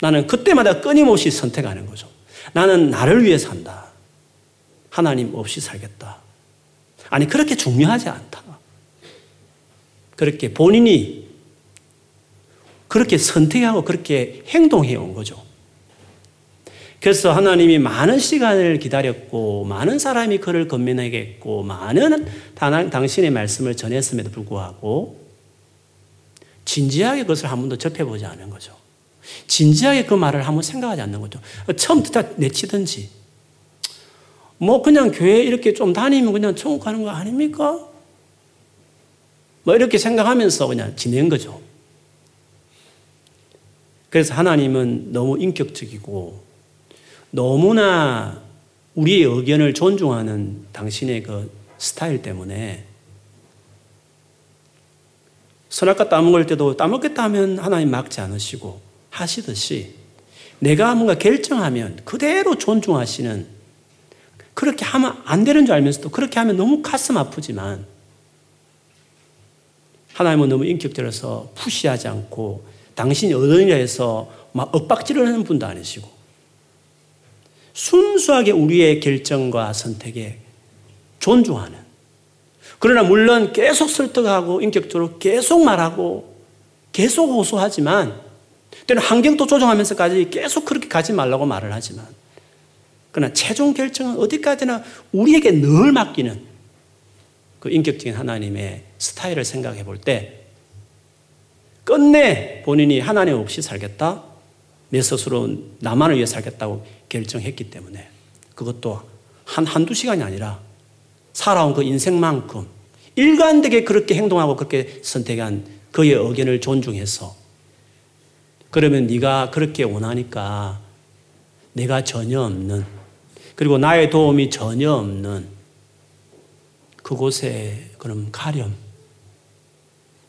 나는 그때마다 끊임없이 선택하는 거죠. 나는 나를 위해 산다. 하나님 없이 살겠다. 아니 그렇게 중요하지 않다. 그렇게 본인이 그렇게 선택하고 그렇게 행동해 온 거죠. 그래서 하나님이 많은 시간을 기다렸고 많은 사람이 그를 건면하게 했고 많은 당신의 말씀을 전했음에도 불구하고 진지하게 그것을 한 번도 접해보지 않은 거죠. 진지하게 그 말을 한번 생각하지 않는 거죠. 처음부터 다 내치든지 뭐 그냥 교회 이렇게 좀 다니면 그냥 천국 가는 거 아닙니까? 뭐 이렇게 생각하면서 그냥 지낸 거죠. 그래서 하나님은 너무 인격적이고 너무나 우리의 의견을 존중하는 당신의 그 스타일 때문에 선악과 따먹을 때도 따먹겠다 하면 하나님 막지 않으시고 하시듯이 내가 뭔가 결정하면 그대로 존중하시는 그렇게 하면 안 되는 줄 알면서도 그렇게 하면 너무 가슴 아프지만 하나님은 너무 인격적이라서 푸시하지 않고 당신이 어른이라 해서 막 엇박질을 하는 분도 아니시고 순수하게 우리의 결정과 선택에 존중하는 그러나 물론 계속 설득하고 인격적으로 계속 말하고 계속 호소하지만 때는 환경도 조정하면서까지 계속 그렇게 가지 말라고 말을 하지만 그러나 최종 결정은 어디까지나 우리에게 늘 맡기는 그 인격적인 하나님의 스타일을 생각해 볼 때 끝내 본인이 하나님 없이 살겠다? 내 스스로 나만을 위해 살겠다고 결정했기 때문에 그것도 한, 한두 시간이 아니라 살아온 그 인생만큼 일관되게 그렇게 행동하고 그렇게 선택한 그의 의견을 존중해서 그러면 네가 그렇게 원하니까 내가 전혀 없는 그리고 나의 도움이 전혀 없는 그곳에 그럼 가렴.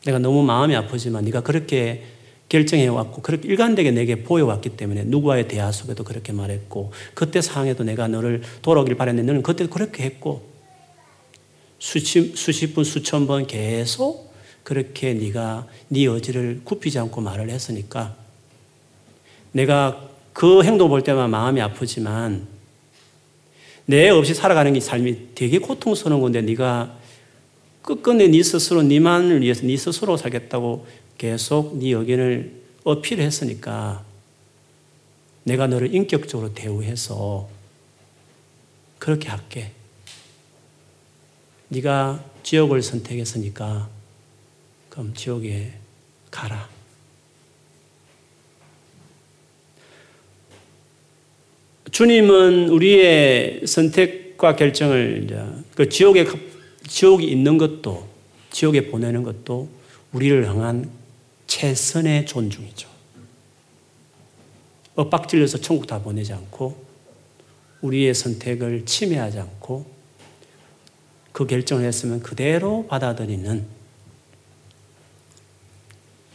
내가 너무 마음이 아프지만 네가 그렇게 결정해 왔고 그렇게 일관되게 내게 보여왔기 때문에 누구와의 대화 속에도 그렇게 말했고 그때 상황에도 내가 너를 돌아오길 바랬는데 너는 그때 그렇게 했고 수십, 수십 분 수천 번 계속 그렇게 네가 네 의지를 굽히지 않고 말을 했으니까 내가 그 행동 볼 때만 마음이 아프지만 내 없이 살아가는 게 삶이 되게 고통스러운 건데 네가 끝끝내 네 스스로 네만을 위해서 네 스스로 살겠다고 계속 네 의견을 어필했으니까 내가 너를 인격적으로 대우해서 그렇게 할게. 네가 지옥을 선택했으니까 그럼 지옥에 가라. 주님은 우리의 선택과 결정을 그 지옥에 지옥이 있는 것도 지옥에 보내는 것도 우리를 향한 최선의 존중이죠. 엇박질려서 천국 다 보내지 않고 우리의 선택을 침해하지 않고 그 결정을 했으면 그대로 받아들이는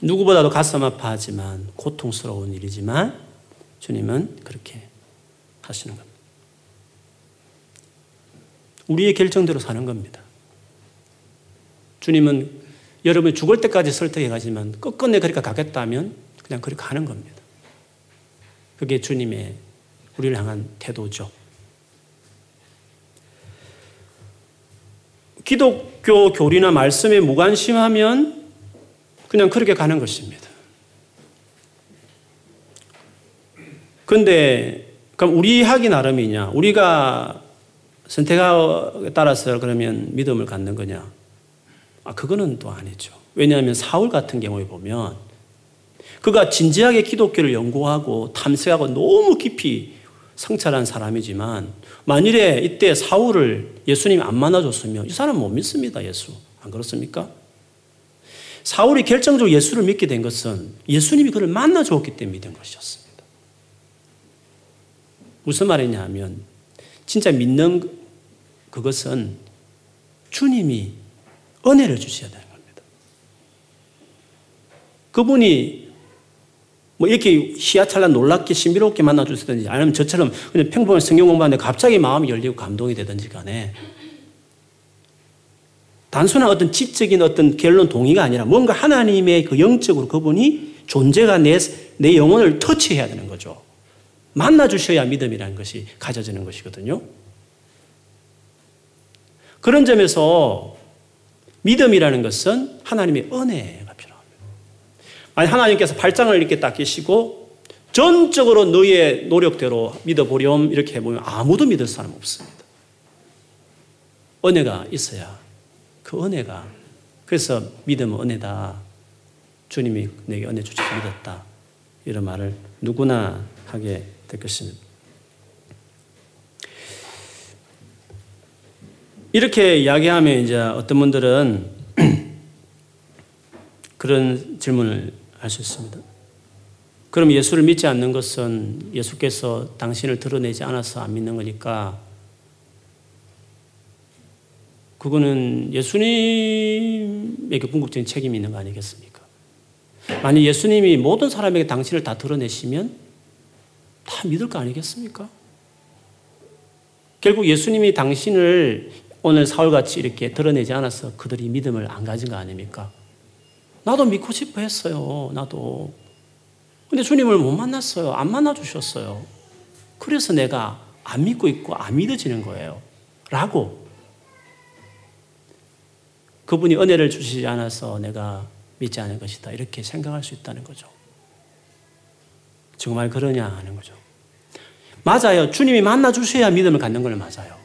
누구보다도 가슴 아파하지만 고통스러운 일이지만 주님은 그렇게 하시는 겁니다. 우리의 결정대로 사는 겁니다. 주님은 여러분이 죽을 때까지 설득해 가지만 끝끝내 그렇게 가겠다면 그냥 그렇게 가는 겁니다. 그게 주님의 우리를 향한 태도죠. 기독교 교리나 말씀에 무관심하면 그냥 그렇게 가는 것입니다. 근데 그럼 우리 하기 나름이냐? 우리가 선택에 따라서 그러면 믿음을 갖는 거냐? 아, 그거는 또 아니죠. 왜냐하면 사울 같은 경우에 보면 그가 진지하게 기독교를 연구하고 탐색하고 너무 깊이 성찰한 사람이지만 만일에 이때 사울을 예수님이 안 만나줬으면 이 사람 못 믿습니다, 예수. 안 그렇습니까? 사울이 결정적으로 예수를 믿게 된 것은 예수님이 그를 만나줬기 때문에 믿은 것이었습니다. 무슨 말이냐 하면 진짜 믿는 그것은 주님이 은혜를 주셔야 되는 겁니다. 그분이 뭐 이렇게 희야찬란 놀랍게 신비롭게 만나 주시든지 아니면 저처럼 그냥 평범한 성경 공부하는데 갑자기 마음이 열리고 감동이 되든지 간에 단순한 어떤 지적인 어떤 결론 동의가 아니라 뭔가 하나님의 그 영적으로 그분이 존재가 내, 내 영혼을 터치해야 되는 거죠. 만나 주셔야 믿음이라는 것이 가져지는 것이거든요. 그런 점에서 믿음이라는 것은 하나님의 은혜가 필요합니다. 아니, 하나님께서 발장을 이렇게 딱 끼시고 전적으로 너의 노력대로 믿어보렴 이렇게 해보면 아무도 믿을 사람 없습니다. 은혜가 있어야 그 은혜가 그래서 믿음은 은혜다. 주님이 내게 은혜 주셔서 믿었다. 이런 말을 누구나 하게 될 것입니다. 이렇게 이야기하면 이제 어떤 분들은 그런 질문을 할 수 있습니다. 그럼 예수를 믿지 않는 것은 예수께서 당신을 드러내지 않아서 안 믿는 거니까 그거는 예수님에게 궁극적인 책임이 있는 거 아니겠습니까? 만약 예수님이 모든 사람에게 당신을 다 드러내시면 다 믿을 거 아니겠습니까? 결국 예수님이 당신을 오늘 사울같이 이렇게 드러내지 않아서 그들이 믿음을 안 가진 거 아닙니까? 나도 믿고 싶어 했어요. 나도. 근데 주님을 못 만났어요. 안 만나주셨어요. 그래서 내가 안 믿고 있고 안 믿어지는 거예요. 라고. 그분이 은혜를 주시지 않아서 내가 믿지 않은 것이다. 이렇게 생각할 수 있다는 거죠. 정말 그러냐 하는 거죠. 맞아요. 주님이 만나주셔야 믿음을 갖는 걸 맞아요.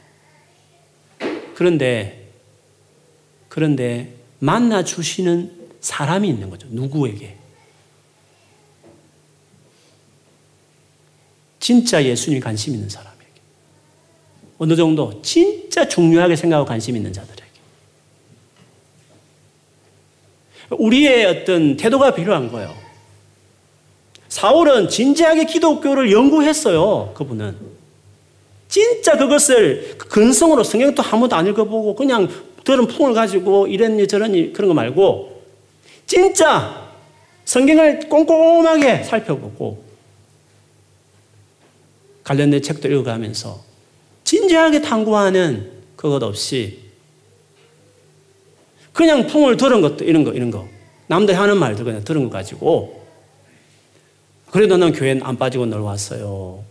그런데, 그런데 만나 주시는 사람이 있는 거죠. 누구에게? 진짜 예수님이 관심 있는 사람에게. 어느 정도 진짜 중요하게 생각하고 관심 있는 자들에게. 우리의 어떤 태도가 필요한 거예요. 사울은 진지하게 기독교를 연구했어요. 그분은. 진짜 그것을 근성으로 성경도 한 번도 안 읽어보고 그냥 들은 풍을 가지고 이랬니 저랬니 그런 거 말고 진짜 성경을 꼼꼼하게 살펴보고 관련된 책도 읽어가면서 진지하게 탐구하는 그것 없이 그냥 풍을 들은 것도 이런 거 이런 거 남들이 하는 말들 그냥 들은 거 가지고 그래도 난 교회 안 빠지고 널 왔어요.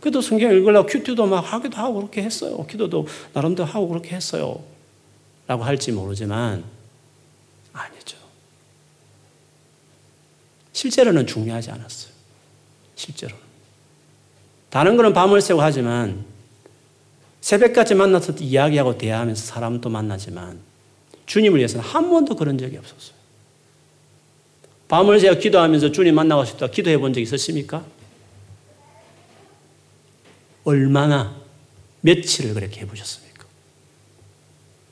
그래도 성경 읽으려고 큐티도 막 하기도 하고 그렇게 했어요. 기도도 나름대로 하고 그렇게 했어요. 라고 할지 모르지만 아니죠. 실제로는 중요하지 않았어요. 실제로는. 다른 거는 밤을 새고 하지만 새벽까지 만나서 이야기하고 대화하면서 사람도 만나지만 주님을 위해서는 한 번도 그런 적이 없었어요. 밤을 새고 기도하면서 주님 만나고 싶다 기도해 본 적 있으십니까? 얼마나 며칠을 그렇게 해보셨습니까?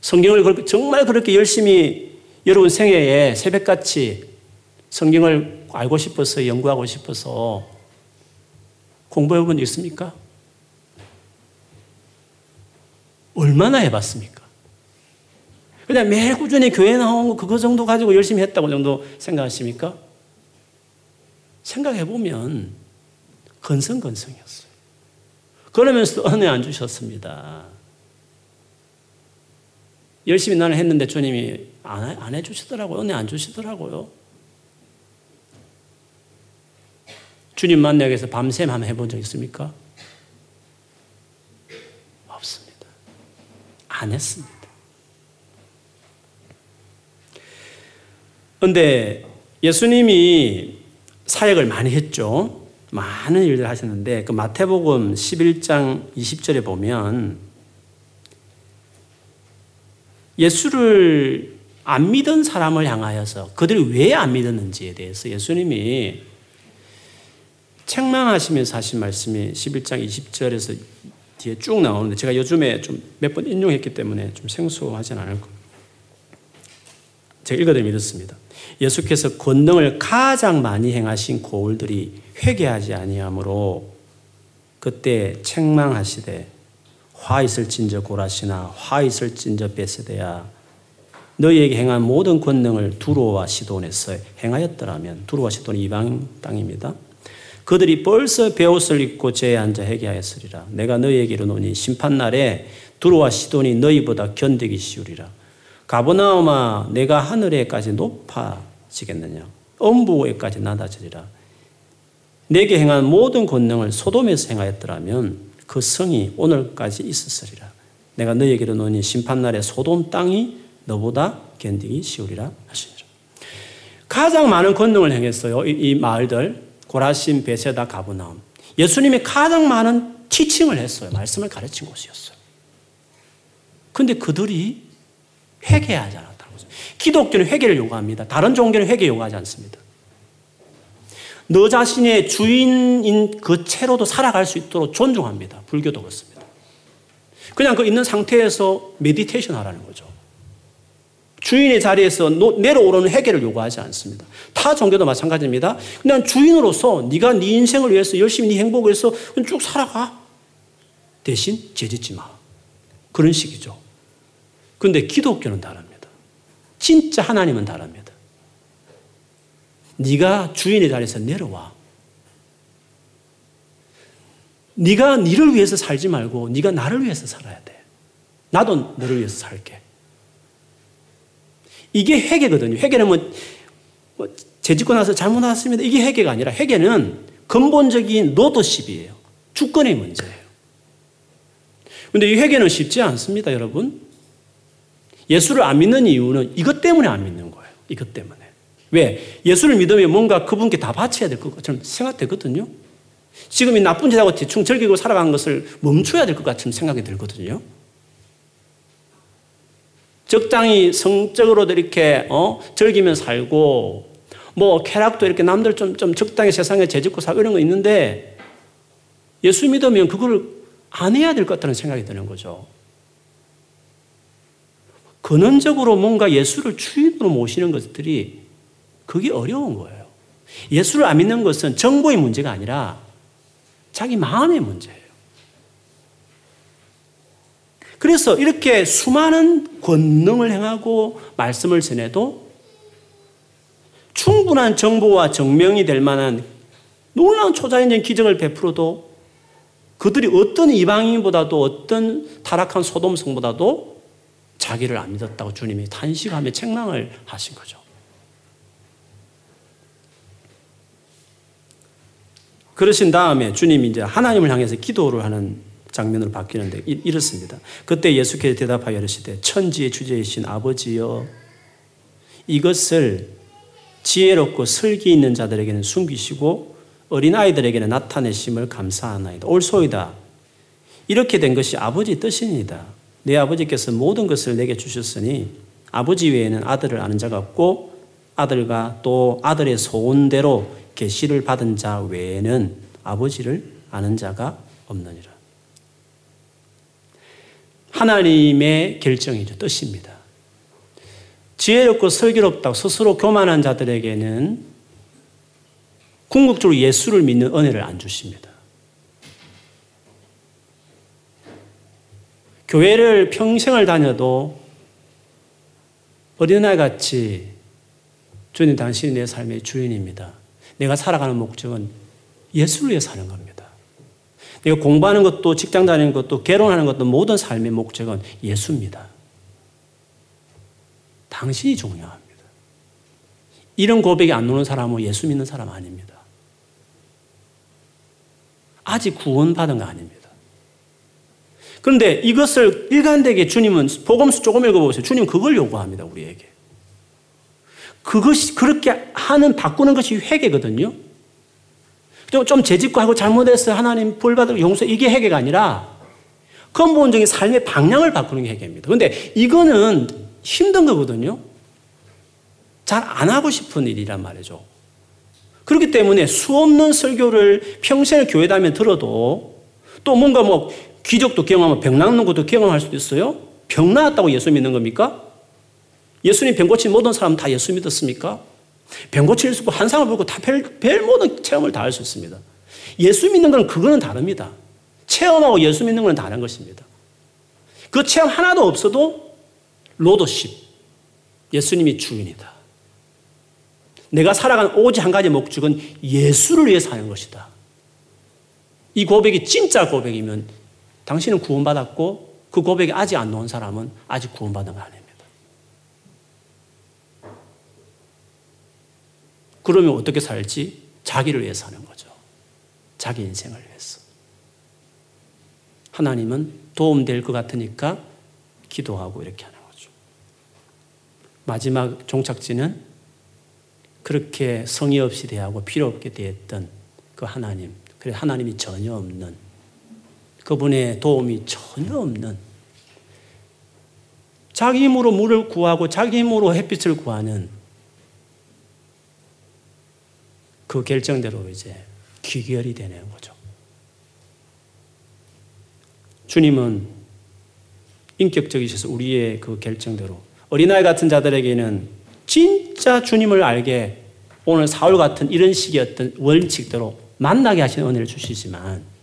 성경을 정말 그렇게 열심히 여러분 생애에 새벽같이 성경을 알고 싶어서 연구하고 싶어서 공부해 본 적 있습니까? 얼마나 해봤습니까? 그냥 매일 꾸준히 교회 나온 거 그거 정도 가지고 열심히 했다고 정도 생각하십니까? 생각해 보면 건성건성이었어요. 그러면서 은혜 안 주셨습니다. 열심히 나는 했는데 주님이 안, 안 해주시더라고요. 은혜 안 주시더라고요. 주님 만나기 위해서 밤샘 한번 해본 적 있습니까? 없습니다. 안 했습니다. 근데 예수님이 사역을 많이 했죠. 많은 일을 하셨는데 그 마태복음 11장 20절에 보면 예수를 안 믿은 사람을 향하여서 그들이 왜 안 믿었는지에 대해서 예수님이 책망하시면서 하신 말씀이 11장 20절에서 뒤에 쭉 나오는데 제가 요즘에 좀 몇 번 인용했기 때문에 좀 생소하진 않을 겁니다. 제가 읽어드리면 이렇습니다. 예수께서 권능을 가장 많이 행하신 고울들이 회개하지 아니하므로 그때 책망하시되 화 있을진저 고라시나 화 있을진저 베세데야 너희에게 행한 모든 권능을 두로와 시돈에서 행하였더라면 두로와 시돈이 이방 땅입니다. 그들이 벌써 베옷을 입고 제에 앉아 회개하였으리라. 내가 너희에게 이르노니 심판날에 두로와 시돈이 너희보다 견디기 쉬우리라. 가버나움아 내가 하늘에까지 높아지겠느냐 엄부에까지 낮아지리라. 내게 행한 모든 권능을 소돔에서 행하였더라면 그 성이 오늘까지 있었으리라. 내가 너희에게 이르노니 심판날에 소돔 땅이 너보다 견디기 쉬우리라 하시니라. 가장 많은 권능을 행했어요. 이, 이 마을들 고라신, 베세다, 가브나움. 예수님이 가장 많은 티칭을 했어요. 말씀을 가르친 곳이었어요. 근데 그들이 회개하지 않았다는 거죠. 기독교는 회개를 요구합니다. 다른 종교는 회개 요구하지 않습니다. 너 자신의 주인인 그 채로도 살아갈 수 있도록 존중합니다. 불교도 그렇습니다. 그냥 그 있는 상태에서 메디테이션 하라는 거죠. 주인의 자리에서 내려오르는 회개를 요구하지 않습니다. 타 종교도 마찬가지입니다. 그냥 주인으로서 네가 네 인생을 위해서 열심히 네 행복을 위해서 쭉 살아가. 대신 죄짓지 마. 그런 식이죠. 근데 기독교는 다릅니다. 진짜 하나님은 다릅니다. 네가 주인의 자리에서 내려와. 네가 네를 위해서 살지 말고 네가 나를 위해서 살아야 돼. 나도 너를 위해서 살게. 이게 회개거든요. 회개는 뭐, 뭐 재짓고 나서 잘못 나왔습니다. 이게 회개가 아니라 회개는 근본적인 노더십이에요. 주권의 문제예요. 근데 이 회개는 쉽지 않습니다, 여러분. 예수를 안 믿는 이유는 이것 때문에 안 믿는 거예요. 이것 때문에. 왜? 예수를 믿으면 뭔가 그분께 다 바쳐야 될 것처럼 생각되거든요. 지금 이 나쁜 짓하고 대충 즐기고 살아가는 것을 멈춰야 될 것 같은 생각이 들거든요. 적당히 성적으로도 이렇게 어? 즐기면 살고 뭐 쾌락도 이렇게 남들 좀, 좀 적당히 세상에 재짓고 살고 이런 거 있는데 예수 믿으면 그걸 안 해야 될 것 같다는 생각이 드는 거죠. 근원적으로 뭔가 예수를 주인으로 모시는 것들이 그게 어려운 거예요. 예수를 안 믿는 것은 정보의 문제가 아니라 자기 마음의 문제예요. 그래서 이렇게 수많은 권능을 행하고 말씀을 전해도 충분한 정보와 정명이 될 만한 놀라운 초자연적 기적을 베풀어도 그들이 어떤 이방인보다도 어떤 타락한 소돔성보다도 자기를 안 믿었다고 주님이 탄식하며 책망을 하신 거죠. 그러신 다음에 주님이 이제 하나님을 향해서 기도를 하는 장면으로 바뀌는데 이렇습니다. 그때 예수께서 대답하여 이르시되 천지의 주제이신 아버지여 이것을 지혜롭고 슬기 있는 자들에게는 숨기시고 어린 아이들에게는 나타내심을 감사하나이다. 옳소이다. 이렇게 된 것이 아버지 뜻입니다. 내 아버지께서 모든 것을 내게 주셨으니 아버지 외에는 아들을 아는 자가 없고 아들과 또 아들의 소원대로 계시를 받은 자 외에는 아버지를 아는 자가 없느니라. 하나님의 결정이죠. 뜻입니다. 지혜롭고 슬기롭다고 스스로 교만한 자들에게는 궁극적으로 예수를 믿는 은혜를 안 주십니다. 교회를 평생을 다녀도 어린아이 같이 주님 당신이 내 삶의 주인입니다. 내가 살아가는 목적은 예수를 위해 사는 겁니다. 내가 공부하는 것도 직장 다니는 것도 결혼하는 것도 모든 삶의 목적은 예수입니다. 당신이 중요합니다. 이런 고백이 안 오는 사람은 예수 믿는 사람 아닙니다. 아직 구원받은 거 아닙니다. 그런데 이것을 일관되게 주님은 복음서 조금 읽어보세요. 주님 그걸 요구합니다, 우리에게. 그것이 그렇게 하는 바꾸는 것이 회개거든요. 좀 재짓고 하고 잘못해서 하나님 벌 받을 용서 이게 회개가 아니라 근본적인 삶의 방향을 바꾸는 게 회개입니다. 그런데 이거는 힘든 거거든요. 잘 안 하고 싶은 일이란 말이죠. 그렇기 때문에 수없는 설교를 평생을 교회 다니면 들어도 또 뭔가 뭐 기적도 경험하면 병 낫는 것도 경험할 수도 있어요. 병 나았다고 예수 믿는 겁니까? 예수님 병 고친 모든 사람 다 예수 믿었습니까? 병 고칠 수 있고 한상을 보고 다 별, 별 모든 체험을 다 할 수 있습니다. 예수 믿는 건 그거는 다릅니다. 체험하고 예수 믿는 건 다른 것입니다. 그 체험 하나도 없어도 로도십. 예수님이 주인이다. 내가 살아가는 오직 한 가지 목적은 예수를 위해 사는 것이다. 이 고백이 진짜 고백이면 당신은 구원받았고 그 고백이 아직 안 나온 사람은 아직 구원받은 거 아닙니다. 그러면 어떻게 살지? 자기를 위해 사는 거죠. 자기 인생을 위해서. 하나님은 도움될 것 같으니까 기도하고 이렇게 하는 거죠. 마지막 종착지는 그렇게 성의 없이 대하고 필요 없게 대했던 그 하나님. 그래 하나님이 전혀 없는 그분의 도움이 전혀 없는 자기 힘으로 물을 구하고 자기 힘으로 햇빛을 구하는 그 결정대로 이제 귀결이 되는 거죠. 주님은 인격적이셔서 우리의 그 결정대로 어린아이 같은 자들에게는 진짜 주님을 알게 오늘 사울 같은 이런 식의 어떤 원칙대로 만나게 하시는 은혜를 주시지만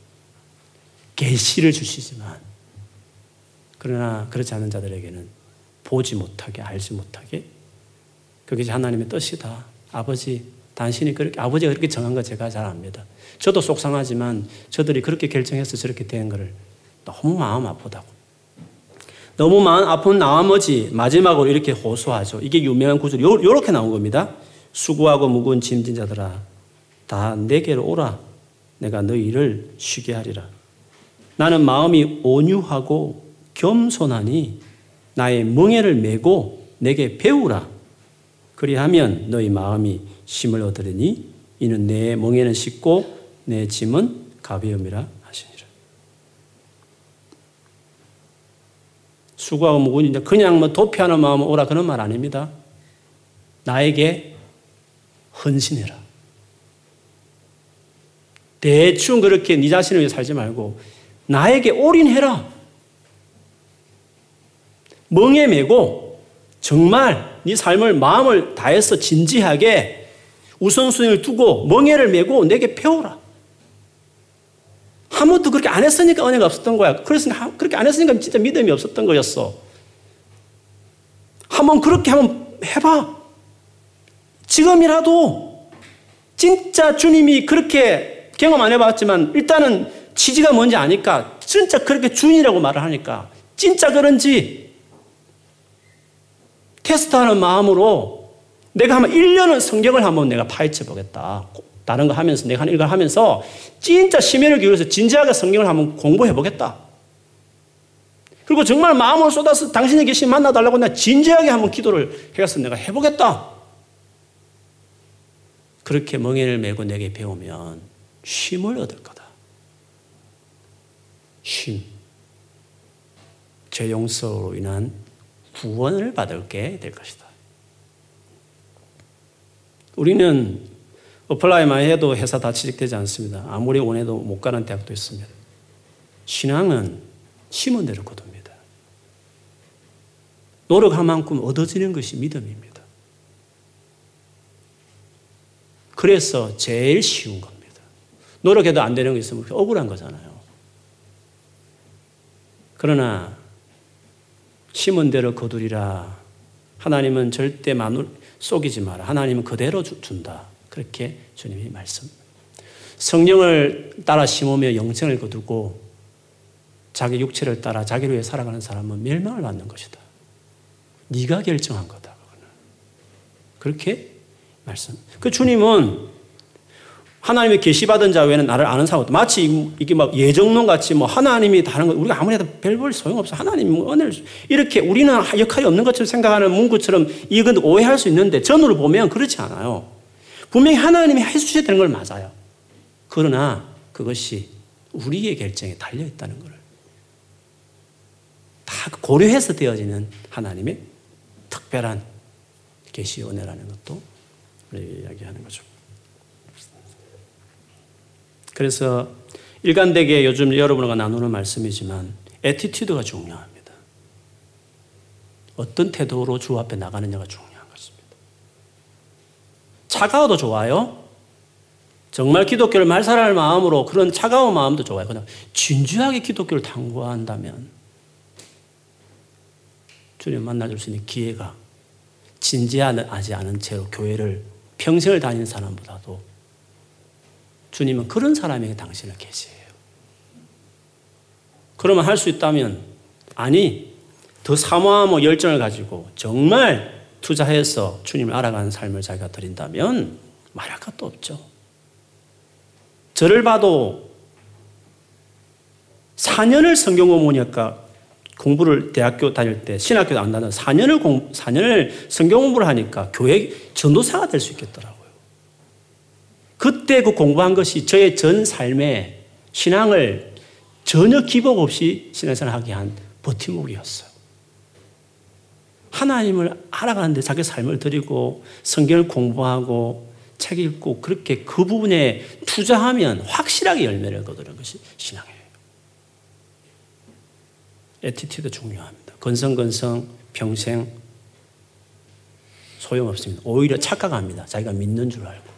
계시를 주시지만 그러나 그렇지 않은 자들에게는 보지 못하게 알지 못하게 그게 하나님의 뜻이다. 아버지 당신이 그렇게 아버지가 그렇게 정한 거 제가 잘 압니다. 저도 속상하지만 저들이 그렇게 결정해서 저렇게 된 거를 너무 마음 아프다고. 너무 마음 아픈 나머지 마지막으로 이렇게 호소하죠. 이게 유명한 구절 요렇게 나온 겁니다. 수고하고 무거운 짐진 자들아 다 내게로 오라. 내가 너희를 쉬게 하리라. 나는 마음이 온유하고 겸손하니 나의 멍에를 메고 내게 배우라. 그리하면 너희 마음이 심을 얻으리니 이는 내 멍에는 쉽고 내 짐은 가벼움이라 하시니라. 수고하고 무거운 이제 그냥 뭐 도피하는 마음 오라 그런 말 아닙니다. 나에게 헌신해라. 대충 그렇게 네 자신을 위해 살지 말고 나에게 올인해라. 멍에 메고 정말 네 삶을 마음을 다해서 진지하게 우선순위를 두고 멍에를 메고 내게 배우라. 한 번도 그렇게 안 했으니까 은혜가 없었던 거야. 그래서 그렇게 안 했으니까 진짜 믿음이 없었던 거였어. 한번 그렇게 한번 해봐. 지금이라도 진짜 주님이 그렇게 경험 안 해봤지만 일단은 취지가 뭔지 아니까 진짜 그렇게 주인이라고 말을 하니까 진짜 그런지 테스트하는 마음으로 내가 한번 1년은 성경을 한번 내가 파헤쳐 보겠다. 다른 거 하면서 내가 이걸 하면서 진짜 심혈을 기울여서 진지하게 성경을 한번 공부해 보겠다. 그리고 정말 마음을 쏟아서 당신의 계신 만나달라고 내가 진지하게 한번 기도를 해서 내가 해보겠다. 그렇게 멍에를 메고 내게 배우면 쉼을 얻을 거다. 쉼. 죄 용서로 인한 구원을 받을게 될 것이다. 우리는 apply만 해도 회사 다 취직되지 않습니다. 아무리 원해도 못 가는 대학도 있습니다. 신앙은 심은 대로 거둡니다. 노력한 만큼 얻어지는 것이 믿음입니다. 그래서 제일 쉬운 겁니다. 노력해도 안 되는 게 있으면 억울한 거잖아요. 그러나 심은 대로 거두리라. 하나님은 절대 마누 속이지 마라. 하나님은 그대로 준다. 그렇게 주님이 말씀. 성령을 따라 심으며 영생을 거두고 자기 육체를 따라 자기를 위해 살아가는 사람은 멸망을 받는 것이다. 네가 결정한 거다. 그렇게 말씀. 그 주님은 하나님의 계시받은 자 외에는 나를 아는 사람 없다. 마치 이게 막 예정론 같이 뭐 하나님이 다른 거 우리가 아무리 해도 별볼 소용없어. 하나님 뭐 은혜를 이렇게 우리는 역할이 없는 것처럼 생각하는 문구처럼 이건 오해할 수 있는데 전으로 보면 그렇지 않아요. 분명히 하나님이 해주셔야 되는 걸 맞아요. 그러나 그것이 우리의 결정에 달려 있다는 것을 다 고려해서 되어지는 하나님의 특별한 계시 은혜라는 것도 이야기하는 거죠. 그래서 일관되게 요즘 여러분과 나누는 말씀이지만 attitude가 중요합니다. 어떤 태도로 주 앞에 나가느냐가 중요한 것입니다. 차가워도 좋아요. 정말 기독교를 말살할 마음으로 그런 차가운 마음도 좋아요. 그냥 진지하게 기독교를 탐구한다면 주님 만나줄 수 있는 기회가 진지하지 않은 채로 교회를 평생을 다니는 사람보다도 주님은 그런 사람에게 당신을 계시해요. 그러면 할 수 있다면 아니 더 사모하고 열정을 가지고 정말 투자해서 주님을 알아가는 삶을 자기가 드린다면 말할 것도 없죠. 저를 봐도 4년을 성경 공부니까 공부를 대학교 다닐 때 신학교도 안 다녀 4년을 공 4년을 성경 공부를 하니까 교회 전도사가 될 수 있겠더라고요. 그때 그 공부한 것이 저의 전 삶의 신앙을 전혀 기복 없이 신앙생활 하게 한 버팀목이었어요. 하나님을 알아가는데 자기 삶을 드리고 성경을 공부하고 책 읽고 그렇게 그 부분에 투자하면 확실하게 열매를 거두는 것이 신앙이에요. attitude 중요합니다. 건성건성 평생 소용없습니다. 오히려 착각합니다. 자기가 믿는 줄 알고.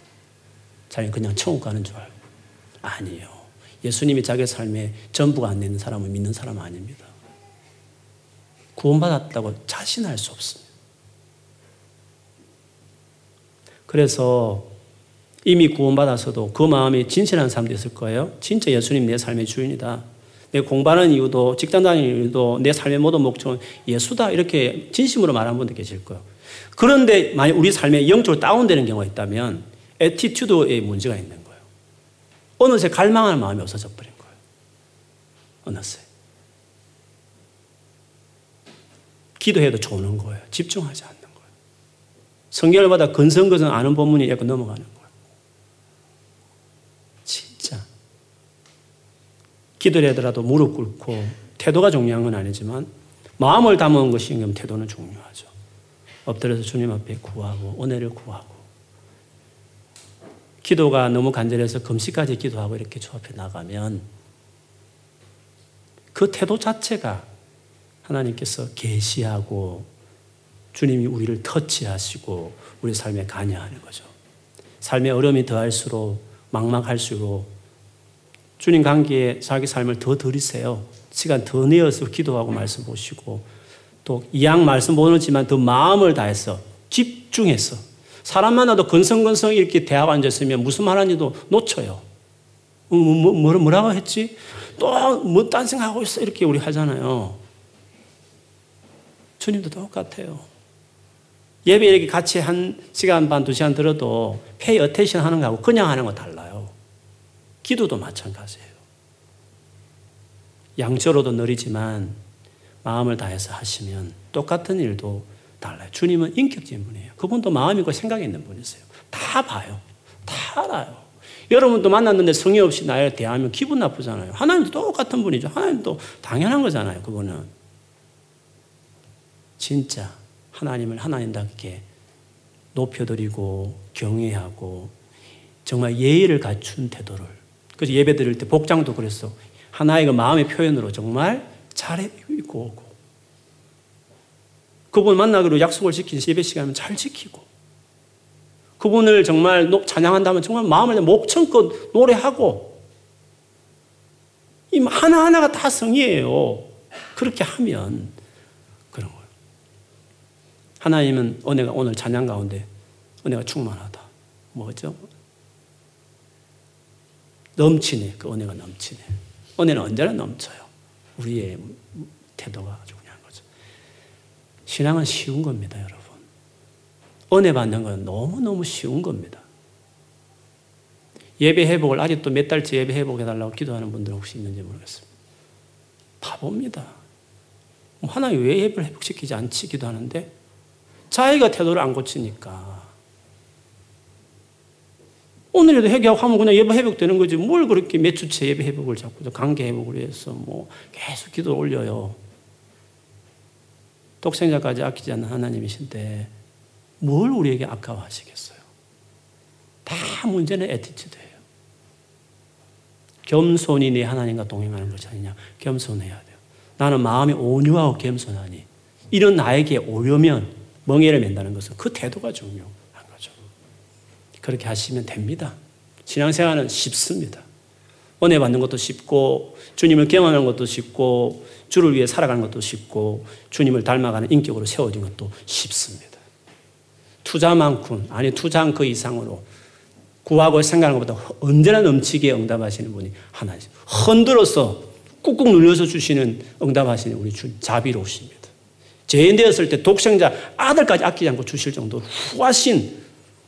자기는 그냥 천국 가는 줄 알고. 아니에요. 예수님이 자기 삶에 전부가 안 되는 사람을 믿는 사람 아닙니다. 구원받았다고 자신할 수 없습니다. 그래서 이미 구원받아서도 그 마음이 진실한 사람도 있을 거예요. 진짜 예수님 내 삶의 주인이다. 내 공부하는 이유도 직장 다니는 이유도 내 삶의 모든 목적은 예수다. 이렇게 진심으로 말하는 분도 계실 거예요. 그런데 만약 우리 삶에 영적으로 다운되는 경우가 있다면 attitude에 문제가 있는 거예요. 어느새 갈망하는 마음이 없어져 버린 거예요. 어느새. 기도해도 조는 거예요. 집중하지 않는 거예요. 성경을 봐도 건성건성 아는 본문이 약간 넘어가는 거예요. 진짜. 기도를 하더라도 무릎 꿇고 태도가 중요한 건 아니지만 마음을 담은 것이 태도는 중요하죠. 엎드려서 주님 앞에 구하고 은혜를 구하고 기도가 너무 간절해서 금식까지 기도하고 이렇게 주 앞에 나가면 그 태도 자체가 하나님께서 계시하고 주님이 우리를 터치하시고 우리 삶에 관여하는 거죠. 삶의 어려움이 더할수록 막막할수록 주님 관계에 자기 삶을 더 들이세요. 시간 더 내어서 기도하고 말씀 보시고 또 이양 말씀 보는지만 더 마음을 다해서 집중해서 사람 만나도 건성건성 이렇게 대화가 앉았으면 무슨 말하는지도 놓쳐요. 뭐, 뭐, 뭐, 뭐라고 했지? 또 뭐 딴 생각하고 있어 이렇게 우리 하잖아요. 주님도 똑같아요. 예배 이렇게 같이 한 시간 반, 두 시간 들어도 페이 어테이션 하는 거하고 그냥 하는 거 달라요. 기도도 마찬가지예요. 양처로도 느리지만 마음을 다해서 하시면 똑같은 일도 달라요. 주님은 인격적인 분이에요. 그분도 마음이 고 생각이 있는 분이세요. 다 봐요. 다 알아요. 여러분도 만났는데 성의 없이 나를 대하면 기분 나쁘잖아요. 하나님도 똑같은 분이죠. 하나님도 당연한 거잖아요. 그거는. 진짜 하나님을 하나님답게 높여드리고 경외하고 정말 예의를 갖춘 태도를 그래서 예배 드릴 때 복장도 그랬어. 하나의 그 마음의 표현으로 정말 잘 입고 오고 그분 만나기로 약속을 지킨 예배 시간은 잘 지키고 그분을 정말 찬양한다면 정말 마음을 목청껏 노래하고 이 하나하나가 다 성이에요. 그렇게 하면 하나님은 은혜가 오늘 찬양 가운데 은혜가 충만하다. 뭐죠? 넘치네. 그 은혜가 넘치네. 은혜는 언제나 넘쳐요. 우리의 태도가 거죠. 신앙은 쉬운 겁니다, 여러분. 은혜 받는 건 너무너무 쉬운 겁니다. 예배 회복을 아직도 몇 달째 예배 회복해달라고 기도하는 분들 혹시 있는지 모르겠습니다. 바보입니다. 하나님 왜 예배를 회복시키지 않지 기도하는데 자기가 태도를 안 고치니까. 오늘에도 회개하고 하면 그냥 예배 회복되는 거지. 뭘 그렇게 몇 주째 예배 회복을 자꾸 관계 회복을 위해서 뭐 계속 기도 올려요. 독생자까지 아끼지 않는 하나님이신데 뭘 우리에게 아까워하시겠어요? 다 문제는 attitude예요. 겸손히 네 하나님과 동행하는 것이 아니냐. 겸손해야 돼요. 나는 마음이 온유하고 겸손하니 이런 나에게 오려면 멍에를 맨다는 것은 그 태도가 중요한 거죠. 그렇게 하시면 됩니다. 신앙생활은 쉽습니다. 은혜 받는 것도 쉽고 주님을 경험하는 것도 쉽고 주를 위해 살아가는 것도 쉽고 주님을 닮아가는 인격으로 세워진 것도 쉽습니다. 투자만큼 아니 투자한 그 이상으로 구하고 생각하는 것보다 언제나 넘치게 응답하시는 분이 하나님. 흔들어서 꾹꾹 눌려서 주시는 응답하시는 우리 주 자비로우십니다. 죄인 되었을 때 독생자 아들까지 아끼지 않고 주실 정도로 후하신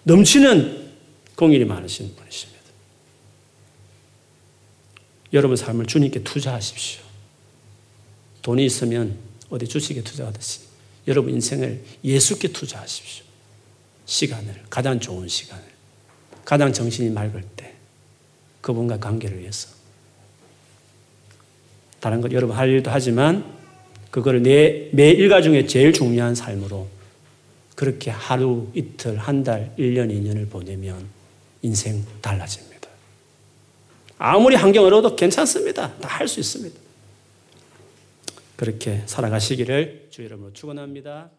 넘치는 공일이 많으신 분이십니다. 여러분 삶을 주님께 투자하십시오. 돈이 있으면 어디 주식에 투자하듯이 여러분 인생을 예수께 투자하십시오. 시간을, 가장 좋은 시간을, 가장 정신이 맑을 때 그분과 관계를 위해서. 다른 것 여러분 할 일도 하지만 그거를 내, 매 일과 중에 제일 중요한 삶으로 그렇게 하루, 이틀, 한 달, 1년, 2년을 보내면 인생 달라집니다. 아무리 환경 어려워도 괜찮습니다. 다 할 수 있습니다. 그렇게 살아가시기를 주 여러분으로 축원합니다.